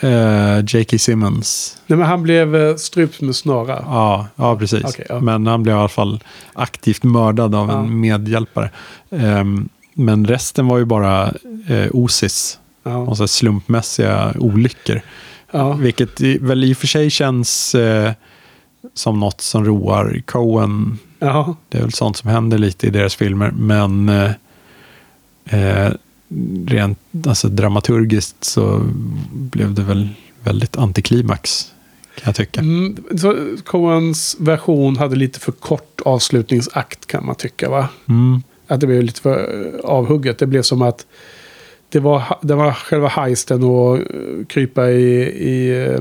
Speaker 2: Eh, J.K. Simmons.
Speaker 1: Nej, men han blev eh, strypt med snara.
Speaker 2: Ja, ja precis.
Speaker 1: Okej, ja.
Speaker 2: Men han blev i alla fall aktivt mördad av
Speaker 1: Ja.
Speaker 2: en medhjälpare. Ehm, men resten var ju bara eh, osis.
Speaker 1: Ja.
Speaker 2: Och så slumpmässiga olyckor.
Speaker 1: Ja.
Speaker 2: Vilket väl i och för sig känns eh, som något som roar Coen. Det är väl sånt som händer lite i deras filmer. Men rent alltså, dramaturgiskt så blev det väl väldigt antiklimax. Kan jag tycka.
Speaker 1: Mm, Coens version hade lite för kort avslutningsakt kan man tycka va?
Speaker 2: Mm.
Speaker 1: Att det blev lite för eh, avhugget. Det blev som att det var, det var själva heisten och eh, krypa i, i eh,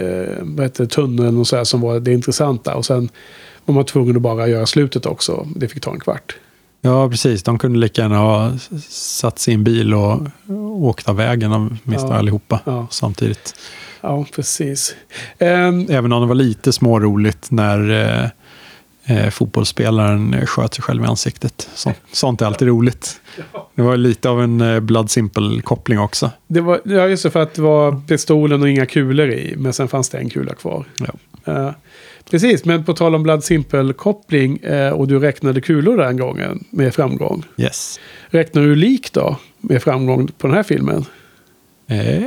Speaker 1: eh, heter det, tunneln och så här som var det intressanta. Och sen var man tvungen att bara göra slutet också. Det fick ta en kvart.
Speaker 2: Ja, precis. De kunde lika gärna ha satt en bil och åkt av vägen åtminstone
Speaker 1: Ja.
Speaker 2: allihopa
Speaker 1: Ja.
Speaker 2: samtidigt.
Speaker 1: Ja, precis. Ehm,
Speaker 2: Även om det var lite småroligt när eh, eh, fotbollsspelaren sköt sig själv i ansiktet. Så, sånt är alltid roligt. Det var lite av en eh, Blood Simple-koppling också.
Speaker 1: Det var, ja, just det, för att det var pistolen och inga kulor i. Men sen fanns det en kula kvar.
Speaker 2: Ja.
Speaker 1: Eh, precis, men på tal om Blood Simple-koppling eh, och du räknade kulor den gången med framgång.
Speaker 2: Yes.
Speaker 1: Räknar du lik då med framgång på den här filmen?
Speaker 2: Eh,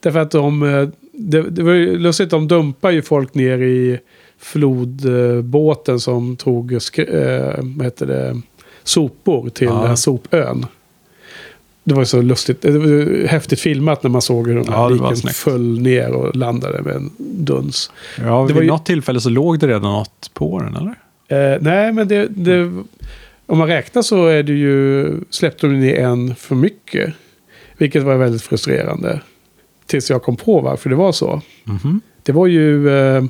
Speaker 1: Därför att de, eh, det, det var ju lustigt, de dumpar ju folk ner i flodbåten som tog eh, vad heter det, sopor till
Speaker 2: Ja.
Speaker 1: den här sopön. Det var så lustigt, det var häftigt filmat när man såg hur de här liken föll ner och landade med en duns.
Speaker 2: ja,
Speaker 1: Det
Speaker 2: vid
Speaker 1: var ju-
Speaker 2: något tillfälle så låg det redan något på den, eller?
Speaker 1: Eh, nej, men det, det, om man räknar så är det ju, släppte de ner en för mycket. Vilket var väldigt frustrerande. Tills jag kom på varför det var så.
Speaker 2: Mhm.
Speaker 1: Det var ju eh,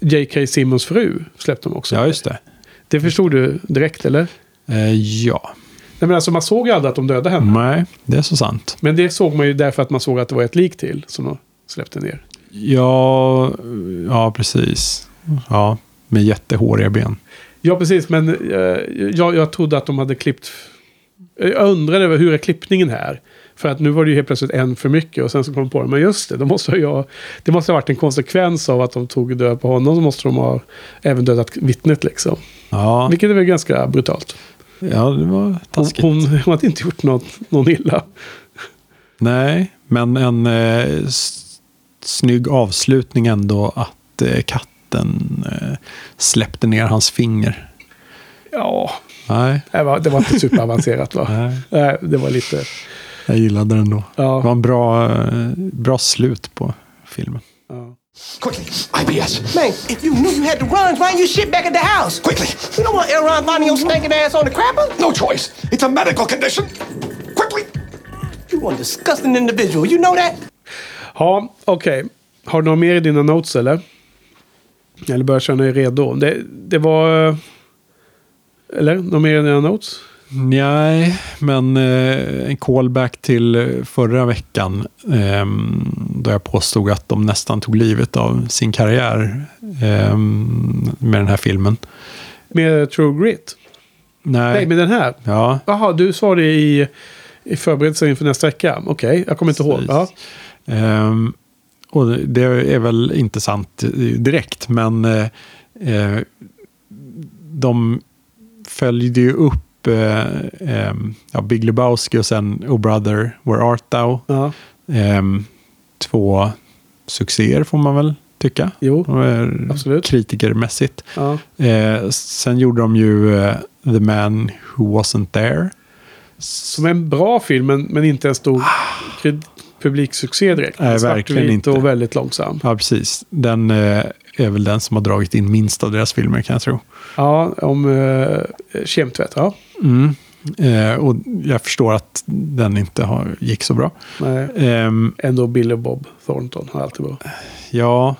Speaker 1: J.K. Simmons fru släppte de också.
Speaker 2: Ja, just det.
Speaker 1: Det förstod du direkt eller?
Speaker 2: Eh, ja.
Speaker 1: Nej, men alltså, man såg ju aldrig att de dödade henne.
Speaker 2: Nej, det är så sant.
Speaker 1: Men det såg man ju därför att man såg att det var ett lik till som de släppte ner.
Speaker 2: Ja, ja precis. Ja, med jättehåriga ben.
Speaker 1: Ja, precis. Men eh, jag, jag trodde att de hade klippt... Jag undrade över hur är klippningen här? För att nu var det ju helt plötsligt en för mycket och sen så kom de på det. Men just det, då måste jag, det måste ha varit en konsekvens av att de tog död på honom. Så måste de ha även dödat vittnet liksom.
Speaker 2: Ja,
Speaker 1: Vilket är väl ganska brutalt.
Speaker 2: Ja det var
Speaker 1: Hon,
Speaker 2: taskigt.
Speaker 1: hon, hon hade inte gjort något, någon illa.
Speaker 2: Nej, men en eh, snygg avslutning ändå att eh, katten eh, släppte ner hans finger.
Speaker 1: Ja,
Speaker 2: Nej,
Speaker 1: det var, det var inte superavancerat va?
Speaker 2: nej,
Speaker 1: Nej, det var lite...
Speaker 2: jag gillade den då. Det var
Speaker 1: Ja,
Speaker 2: en bra, eh, bra slut på filmen.
Speaker 1: ja.
Speaker 5: Quickly, IBS. Man, if you knew you had to run, why you shit back at the house? Quickly. You don't want Aaron finding your stinking ass on the crapper.
Speaker 8: No choice. It's a medical condition. Quickly.
Speaker 5: You one disgusting individual. You know that?
Speaker 1: Ja, okej. Har du något mer i dina notes eller? Eller börjar känna dig redo? Det, det var... eh, Eller? Något mer i dina notes?
Speaker 2: Nej, men eh, en callback till eh, förra veckan ehm, då jag påstod att de nästan tog livet av sin karriär ehm, med den här filmen.
Speaker 1: Med True Grit?
Speaker 2: Nej,
Speaker 1: Nej, med den här?
Speaker 2: ja,
Speaker 1: Jaha, du sa det i, i förberedelsen inför nästa vecka. Okej, jag kommer inte ihåg. Ja.
Speaker 2: Ehm, och det är väl inte sant eh, direkt, men eh, eh, de följde ju upp eh, ehm, ja, Big Lebowski och sen Oh Brother, Where Art Thou?
Speaker 1: ja.
Speaker 2: Ehm, två succéer får man väl tycka.
Speaker 1: Jo, absolut.
Speaker 2: Kritikermässigt.
Speaker 1: Ja.
Speaker 2: Eh, sen gjorde de ju eh, The Man Who Wasn't There.
Speaker 1: Som är en bra film, men, men inte en stor kred- publiksuccé direkt.
Speaker 2: Nej, verkligen inte.
Speaker 1: och väldigt långsam.
Speaker 2: Ja, precis. Den eh, är väl den som har dragit in minst av deras filmer kan jag tro.
Speaker 1: Ja, om uh, kemtvätt. Ja.
Speaker 2: Mm. Eh, och jag förstår att den inte har, gick så bra.
Speaker 1: Nej.
Speaker 2: Ehm,
Speaker 1: Ändå Bill och Bob Thornton har alltid bra.
Speaker 2: ja,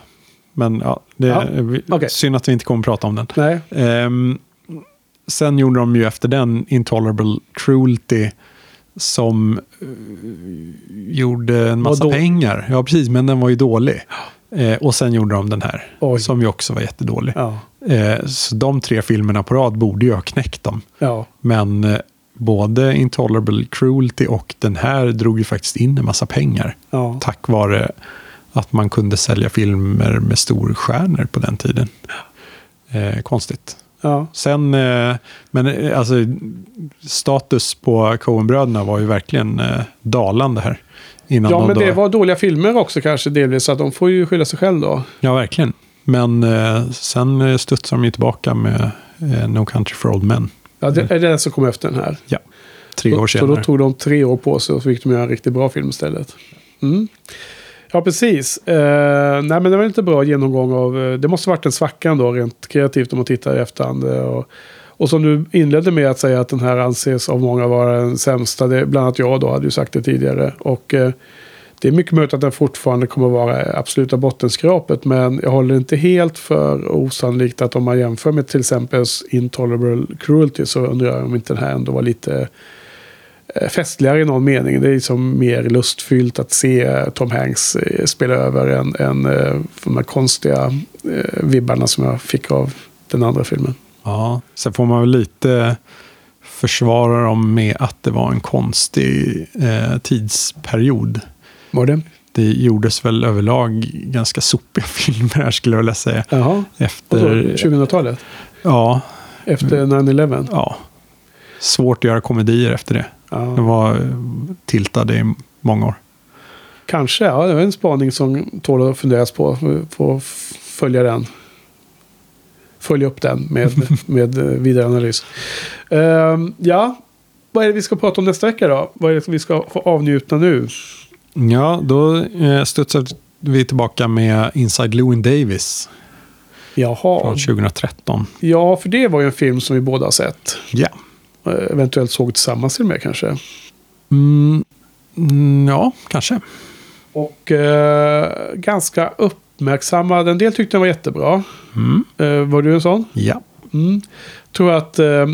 Speaker 2: men ja, det
Speaker 1: Ja,
Speaker 2: är
Speaker 1: okej.
Speaker 2: synd att vi inte kommer att prata om den.
Speaker 1: Nej,
Speaker 2: Ehm, sen gjorde de ju efter den Intolerable Cruelty som eh, gjorde en massa pengar. Ja, precis, men den var ju dålig. Eh, och sen gjorde de den här,
Speaker 1: Oj.
Speaker 2: som ju också var jättedålig.
Speaker 1: ja.
Speaker 2: Eh, så de tre filmerna på rad borde ju ha knäckt dem.
Speaker 1: Ja,
Speaker 2: Men eh, både Intolerable Cruelty och den här drog ju faktiskt in en massa pengar.
Speaker 1: ja.
Speaker 2: Tack vare att man kunde sälja filmer med storstjärnor på den tiden. Eh, konstigt.
Speaker 1: ja.
Speaker 2: Sen, eh, men eh, alltså status på Coen-bröderna var ju verkligen dalande här. Innan
Speaker 1: Ja,
Speaker 2: de
Speaker 1: men
Speaker 2: då,
Speaker 1: det var dåliga filmer också kanske delvis. Så att de får ju skylla sig själv då.
Speaker 2: Ja, verkligen. Men eh, sen eh, studsade de ju tillbaka med eh, No Country for Old Men.
Speaker 1: Ja, det är den som kom efter den här.
Speaker 2: Ja, tre år
Speaker 1: Så
Speaker 2: senare.
Speaker 1: då tog de tre år på sig och så fick de göra en riktigt bra film istället. Mm. Ja, precis. Eh, nej, men det var en lite bra genomgång av... eh, det måste varit en svacka ändå rent kreativt om man tittar i efterhand. eh, Och, och som du inledde med att säga att den här anses av många vara den sämsta. Det, bland annat jag då hade ju sagt det tidigare. Och eh, det är mycket möjligt att den fortfarande kommer vara absoluta bottenskrapet. Men jag håller inte helt för osannolikt att om man jämför med till exempel Intolerable Cruelty så undrar jag om inte den här ändå var lite eh, festligare i någon mening. Det är liksom mer lustfyllt att se eh, Tom Hanks eh, spela över än, än de här konstiga vibbarna som jag fick av den andra filmen.
Speaker 2: Ja, sen får man väl lite försvara dem med att det var en konstig eh, tidsperiod.
Speaker 1: Var det?
Speaker 2: Det gjordes väl överlag ganska sopiga filmer här skulle jag vilja säga.
Speaker 1: Jaha.
Speaker 2: Efter,
Speaker 1: 2000-talet?
Speaker 2: ja,
Speaker 1: Efter 9-11?
Speaker 2: ja, svårt att göra komedier efter det.
Speaker 1: Ja.
Speaker 2: De var eh, tiltade i många år.
Speaker 1: Kanske, ja. Det var en spaning som tål att funderas på. Få följa den. Följa upp den med, med eh, vidare analys. Ehm, ja, vad är det vi ska prata om nästa vecka då? Vad är det som vi ska få avnjuta nu?
Speaker 2: Ja, då eh, studsar vi tillbaka med Inside Llewyn Davis
Speaker 1: Jaha.
Speaker 2: från 2013.
Speaker 1: Ja, för det var ju en film som vi båda har sett.
Speaker 2: Ja.
Speaker 1: Eh, Eventuellt såg tillsammans till och med kanske.
Speaker 2: Mm, mm, ja, kanske.
Speaker 1: Och eh, ganska uppmärksammad. En del tyckte den var jättebra.
Speaker 2: Mm.
Speaker 1: Eh, var du en sån?
Speaker 2: Ja.
Speaker 1: Mm. Tror att eh,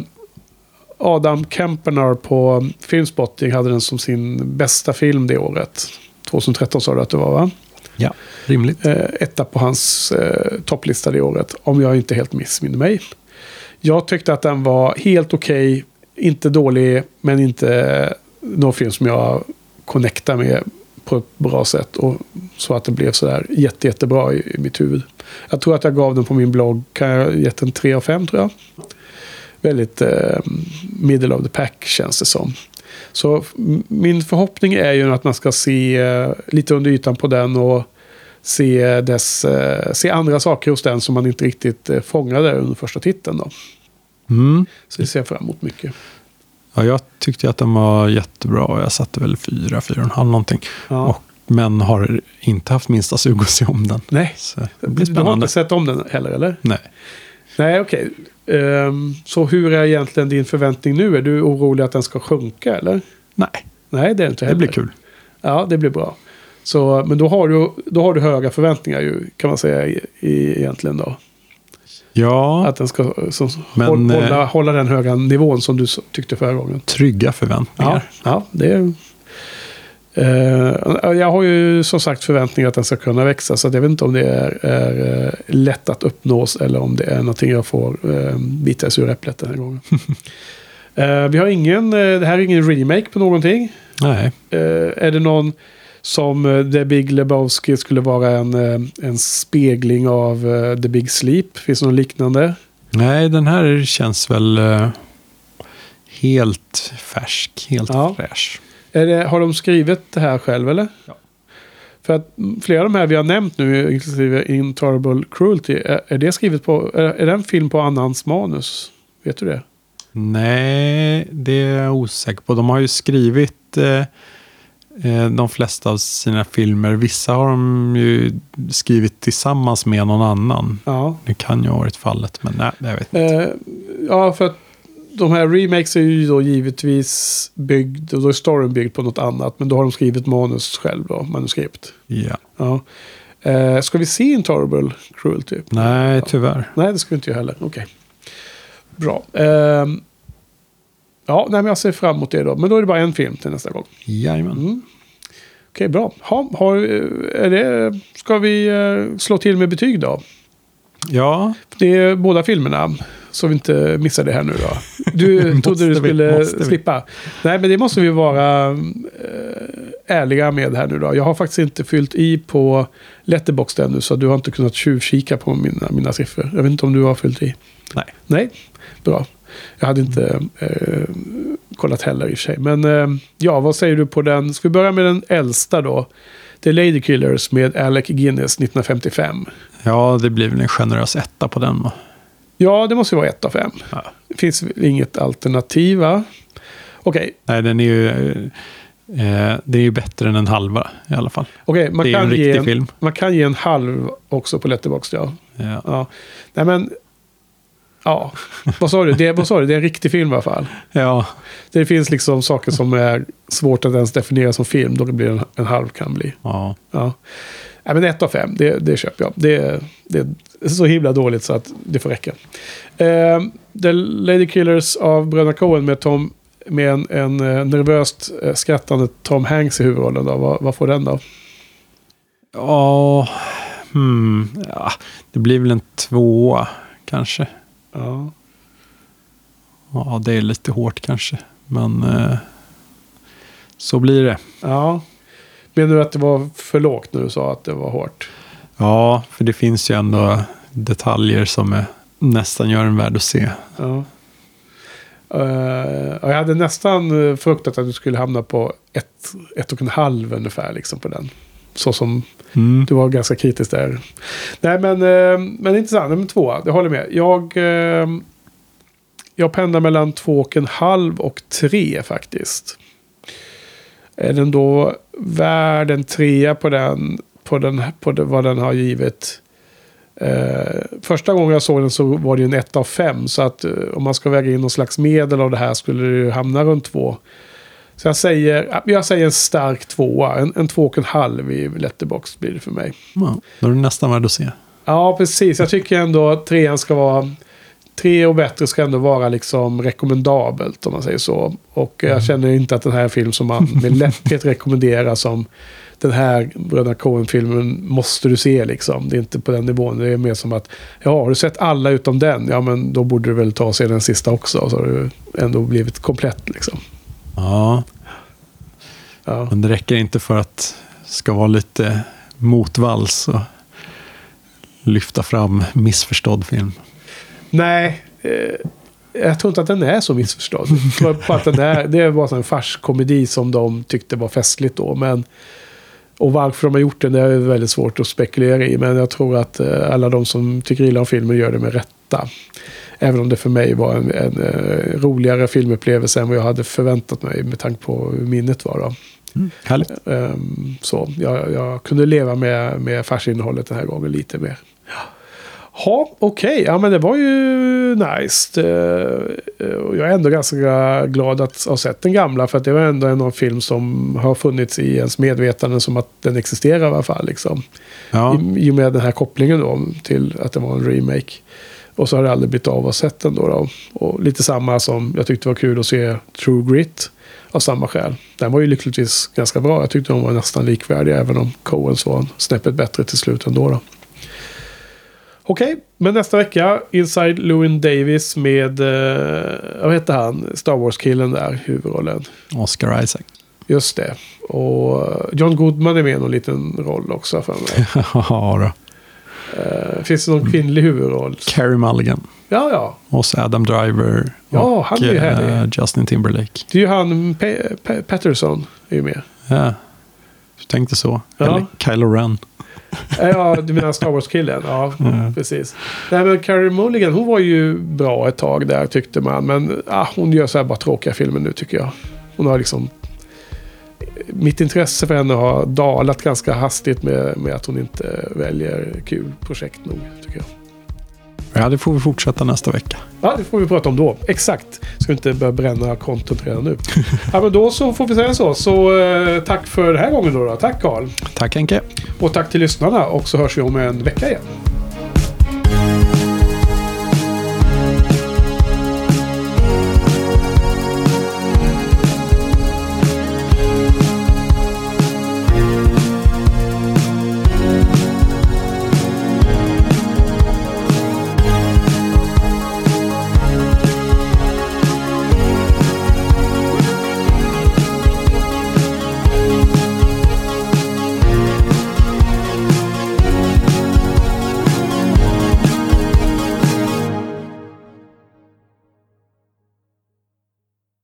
Speaker 1: Adam Kempener på Filmspotting hade den som sin bästa film det året. 2013 sa du att det var va?
Speaker 2: ja, rimligt.
Speaker 1: Eh, etta på hans eh, topplista det året. Om jag inte helt missminner mig. Jag tyckte att den var helt okej. inte dålig, men inte någon film som jag connectar med på ett bra sätt. Och så att det blev sådär jätte, jättebra i, i mitt huvud. Jag tror att jag gav den på min blogg. Kan jag gett den 3 av 5 tror jag. Väldigt eh, middle of the pack känns det som. Så min förhoppning är ju att man ska se eh, lite under ytan på den och se, dess, eh, se andra saker hos den som man inte riktigt eh, fångade under första titeln. Då.
Speaker 2: Mm.
Speaker 1: Så det ser jag fram emot mycket.
Speaker 2: Ja, jag tyckte att den var jättebra. Jag satte väl fyra, fyra och en halv någonting.
Speaker 1: Ja.
Speaker 2: Och, men har inte haft minsta sug att se om den.
Speaker 1: Nej,
Speaker 2: Så det blir
Speaker 1: du har
Speaker 2: spännande.
Speaker 1: inte sett om den heller eller?
Speaker 2: Nej.
Speaker 1: Nej, okej. Ehm, så hur är egentligen din förväntning nu? Är du orolig att den ska sjunka eller?
Speaker 2: Nej,
Speaker 1: Nej, det är inte
Speaker 2: det
Speaker 1: heller.
Speaker 2: blir kul.
Speaker 1: Ja, det blir bra. Så, men då har, du, då har du höga förväntningar ju, kan man säga i, i, egentligen då.
Speaker 2: Ja,
Speaker 1: Att den ska så,
Speaker 2: Men,
Speaker 1: håll, hålla,
Speaker 2: eh,
Speaker 1: hålla den höga nivån som du tyckte förra gången.
Speaker 2: trygga
Speaker 1: Ja,
Speaker 2: förväntningar.
Speaker 1: ja det är... Eh, jag har ju som sagt förväntningar att den ska kunna växa. Så jag vet inte om det är, är eh, lätt att uppnås eller om det är någonting jag får uh, bita sig ur äpplet den här gången. Eh, vi har ingen, eh, det här är ingen remake på någonting.
Speaker 2: Nej,
Speaker 1: Eh, är det någon som uh, The Big Lebowski skulle vara en, eh, en spegling av eh, The Big Sleep? Finns det något liknande?
Speaker 2: Nej, den här känns väl eh, helt färsk, helt
Speaker 1: Ja.
Speaker 2: fräsch.
Speaker 1: Det, har de skrivit det här själv eller? Ja. För att flera av de här vi har nämnt nu, inklusive Intolerable Cruelty, är, är det skrivet på, är, är det en film på annans manus? Vet du det?
Speaker 2: Nej, det är jag osäker på. De har ju skrivit eh, eh, de flesta av sina filmer. Vissa har de ju skrivit tillsammans med någon annan.
Speaker 1: Ja.
Speaker 2: Det kan ju ha varit fallet, men nej, jag vet inte.
Speaker 1: Eh, ja, för att de här remakes är ju då givetvis byggd, och då är storyn byggd på något annat. Men då har de skrivit manus själv då, manuskript.
Speaker 2: Ja.
Speaker 1: Ja. Eh, ska vi se Intolerable Cruelty?
Speaker 2: Nej, tyvärr.
Speaker 1: Nej, det ska vi inte göra heller. Okej. Bra. Ehm, ja, nej, men jag ser fram emot det då. Men då är det bara en film till nästa gång.
Speaker 2: Jajamän.
Speaker 1: Mm. Okej, bra. Ha, har, är det, ska vi eh, slå till med betyg då?
Speaker 2: Ja,
Speaker 1: Det är båda filmerna. Så vi inte missar det här nu då. Du trodde du
Speaker 2: vi,
Speaker 1: skulle
Speaker 2: vi.
Speaker 1: slippa. Nej, men det måste vi vara eh, ärliga med här nu då. Jag har faktiskt inte fyllt i på Letterboxd ännu. Så du har inte kunnat tjuvkika på mina, mina siffror. Jag vet inte om du har fyllt i.
Speaker 2: nej.
Speaker 1: Nej, bra. Jag hade inte eh, kollat heller i och för sig. Men eh, ja, vad säger du på den? Ska vi börja med den äldsta då? The Lady Killers med Alec Guinness 1955.
Speaker 2: Ja, det blir väl en generös etta på den. va?
Speaker 1: Ja, det måste ju vara ett av fem.
Speaker 2: Ja.
Speaker 1: Det finns inget alternativ va? Okej,
Speaker 2: Nej, den är ju, eh, det är ju bättre än en halva i alla fall.
Speaker 1: okej, man,
Speaker 2: Det är
Speaker 1: kan
Speaker 2: en
Speaker 1: ge
Speaker 2: riktig
Speaker 1: en,
Speaker 2: film.
Speaker 1: man kan ge en halv också på Letterboxd. Ja.
Speaker 2: Ja.
Speaker 1: ja. Nej men, ja, vad sa du? Det, vad sa du? Det är en riktig film i alla fall.
Speaker 2: ja,
Speaker 1: Det finns liksom saker som är svårt att ens definiera som film. Då blir det en, en halv kan bli.
Speaker 2: ja.
Speaker 1: Ja. Nej, men ett av fem, det, det köper jag. Det, det är så himla dåligt så att det får räcka. Eh, The Lady Killers av Bröderna Coen med, Tom, med en, en eh, nervöst eh, skrattande Tom Hanks i huvudrollen. Då. Vad, vad får den då?
Speaker 2: Ja, hmm, ja, det blir väl en tvåa kanske.
Speaker 1: Ja.
Speaker 2: Ja, det är lite hårt kanske. Men eh, så blir det.
Speaker 1: ja. Menar du att det var för lågt när du sa att det var hårt?
Speaker 2: Ja, för det finns ju ändå detaljer som är, nästan gör en värd att se.
Speaker 1: Ja. Och jag hade nästan eh, fruktat att du skulle hamna på ett, ett och en halv ungefär liksom på den. Så som
Speaker 2: Mm.
Speaker 1: du var ganska kritisk där. Nej men, eh, men intressant. Nummer två, jag håller med. Jag, eh, jag pendlar mellan två och en halv och tre faktiskt. Är den då värd en trea på den, på den, på det, vad den har givit? Eh, första gången jag såg den så var det ju en 1 av 5. Så att eh, om man ska väga in någon slags medel av det här skulle det ju hamna runt 2. Så jag säger, jag säger en stark tvåa. En, en två och en halv i letterbox blir det för mig.
Speaker 2: Ja, då är det nästan värd att se.
Speaker 1: Ja, precis. Jag tycker ändå att trean ska vara... Tre och bättre ska ändå vara liksom rekommendabelt om man säger så. Och jag känner inte att den här är en film som man med lätthet rekommenderar som den här Bröderna Coen-filmen måste du se liksom. Det är inte på den nivån. Det är mer som att, ja, har du sett alla utom den? Ja, men då borde du väl ta och se den sista också. Så har du ändå blivit komplett liksom.
Speaker 2: Ja,
Speaker 1: Ja.
Speaker 2: men det räcker inte för att det ska vara lite motvalls och lyfta fram missförstådd film.
Speaker 1: Nej, eh, jag tror inte att den är så missförstådd. Bara att den är, det var en farskomedi som de tyckte var festligt då. Men, och varför de har gjort den det är väldigt svårt att spekulera i. Men jag tror att eh, alla de som tycker illa om filmen gör det med rätta. Även om det för mig var en, en eh, roligare filmupplevelse än vad jag hade förväntat mig med tanke på hur minnet var. Då.
Speaker 2: Härligt.
Speaker 1: Ehm, så jag, jag kunde leva med, med farsinnehållet den här gången lite mer. Ja, okej. Ja, men det var ju nice. Eh, eh, jag är ändå ganska glad att ha sett den gamla. För att det var ändå en av film som har funnits i ens medvetande som att den existerar i alla fall. Liksom.
Speaker 2: Ja,
Speaker 1: I, I och med den här kopplingen då till att det var en remake. Och så har det aldrig blivit av att sett den då, då. Och lite samma som jag tyckte var kul att se True Grit. Av samma skäl. Den var ju lyckligtvis ganska bra. Jag tyckte de var nästan likvärdiga. Även om Coens var snäppet bättre till slut ändå. Då. Okej, men nästa vecka Inside Llewyn Davis med, eh, vad heter han, Star Wars-killen där, huvudrollen.
Speaker 2: Oscar Isaac.
Speaker 1: Just det. Och John Goodman är med i någon liten roll också för mig.
Speaker 2: ja, då.
Speaker 1: Eh, Finns det någon kvinnlig huvudroll?
Speaker 2: Carey Mulligan.
Speaker 1: Ja, ja.
Speaker 2: Och så Adam Driver.
Speaker 1: Ja,
Speaker 2: och
Speaker 1: han är ju härlig.
Speaker 2: eh, Justin Timberlake.
Speaker 1: Det är ju han, Pe- Pe- Patterson är ju med.
Speaker 2: Ja, du tänkte så.
Speaker 1: Ja.
Speaker 2: Eller Kylo Ren.
Speaker 1: Eh, Ja, du menar Star Wars-killen? Ja, precis. Nej, men Carrie Mulligan, hon var ju bra ett tag där tyckte man. Men ah, hon gör så här bara tråkiga filmer nu tycker jag. Hon har liksom... Mitt intresse för henne har dalat ganska hastigt med, med att hon inte väljer kul projekt nog, tycker jag.
Speaker 2: Ja, det får vi fortsätta nästa vecka.
Speaker 1: Ja, det får vi prata om då. Exakt. Ska inte börja bränna kontot redan nu. ja, men då så får vi säga så. Så eh, tack för den här gången då. då. Tack Karl.
Speaker 2: Tack Henke.
Speaker 1: Och tack till lyssnarna. Och så hörs vi om en vecka igen.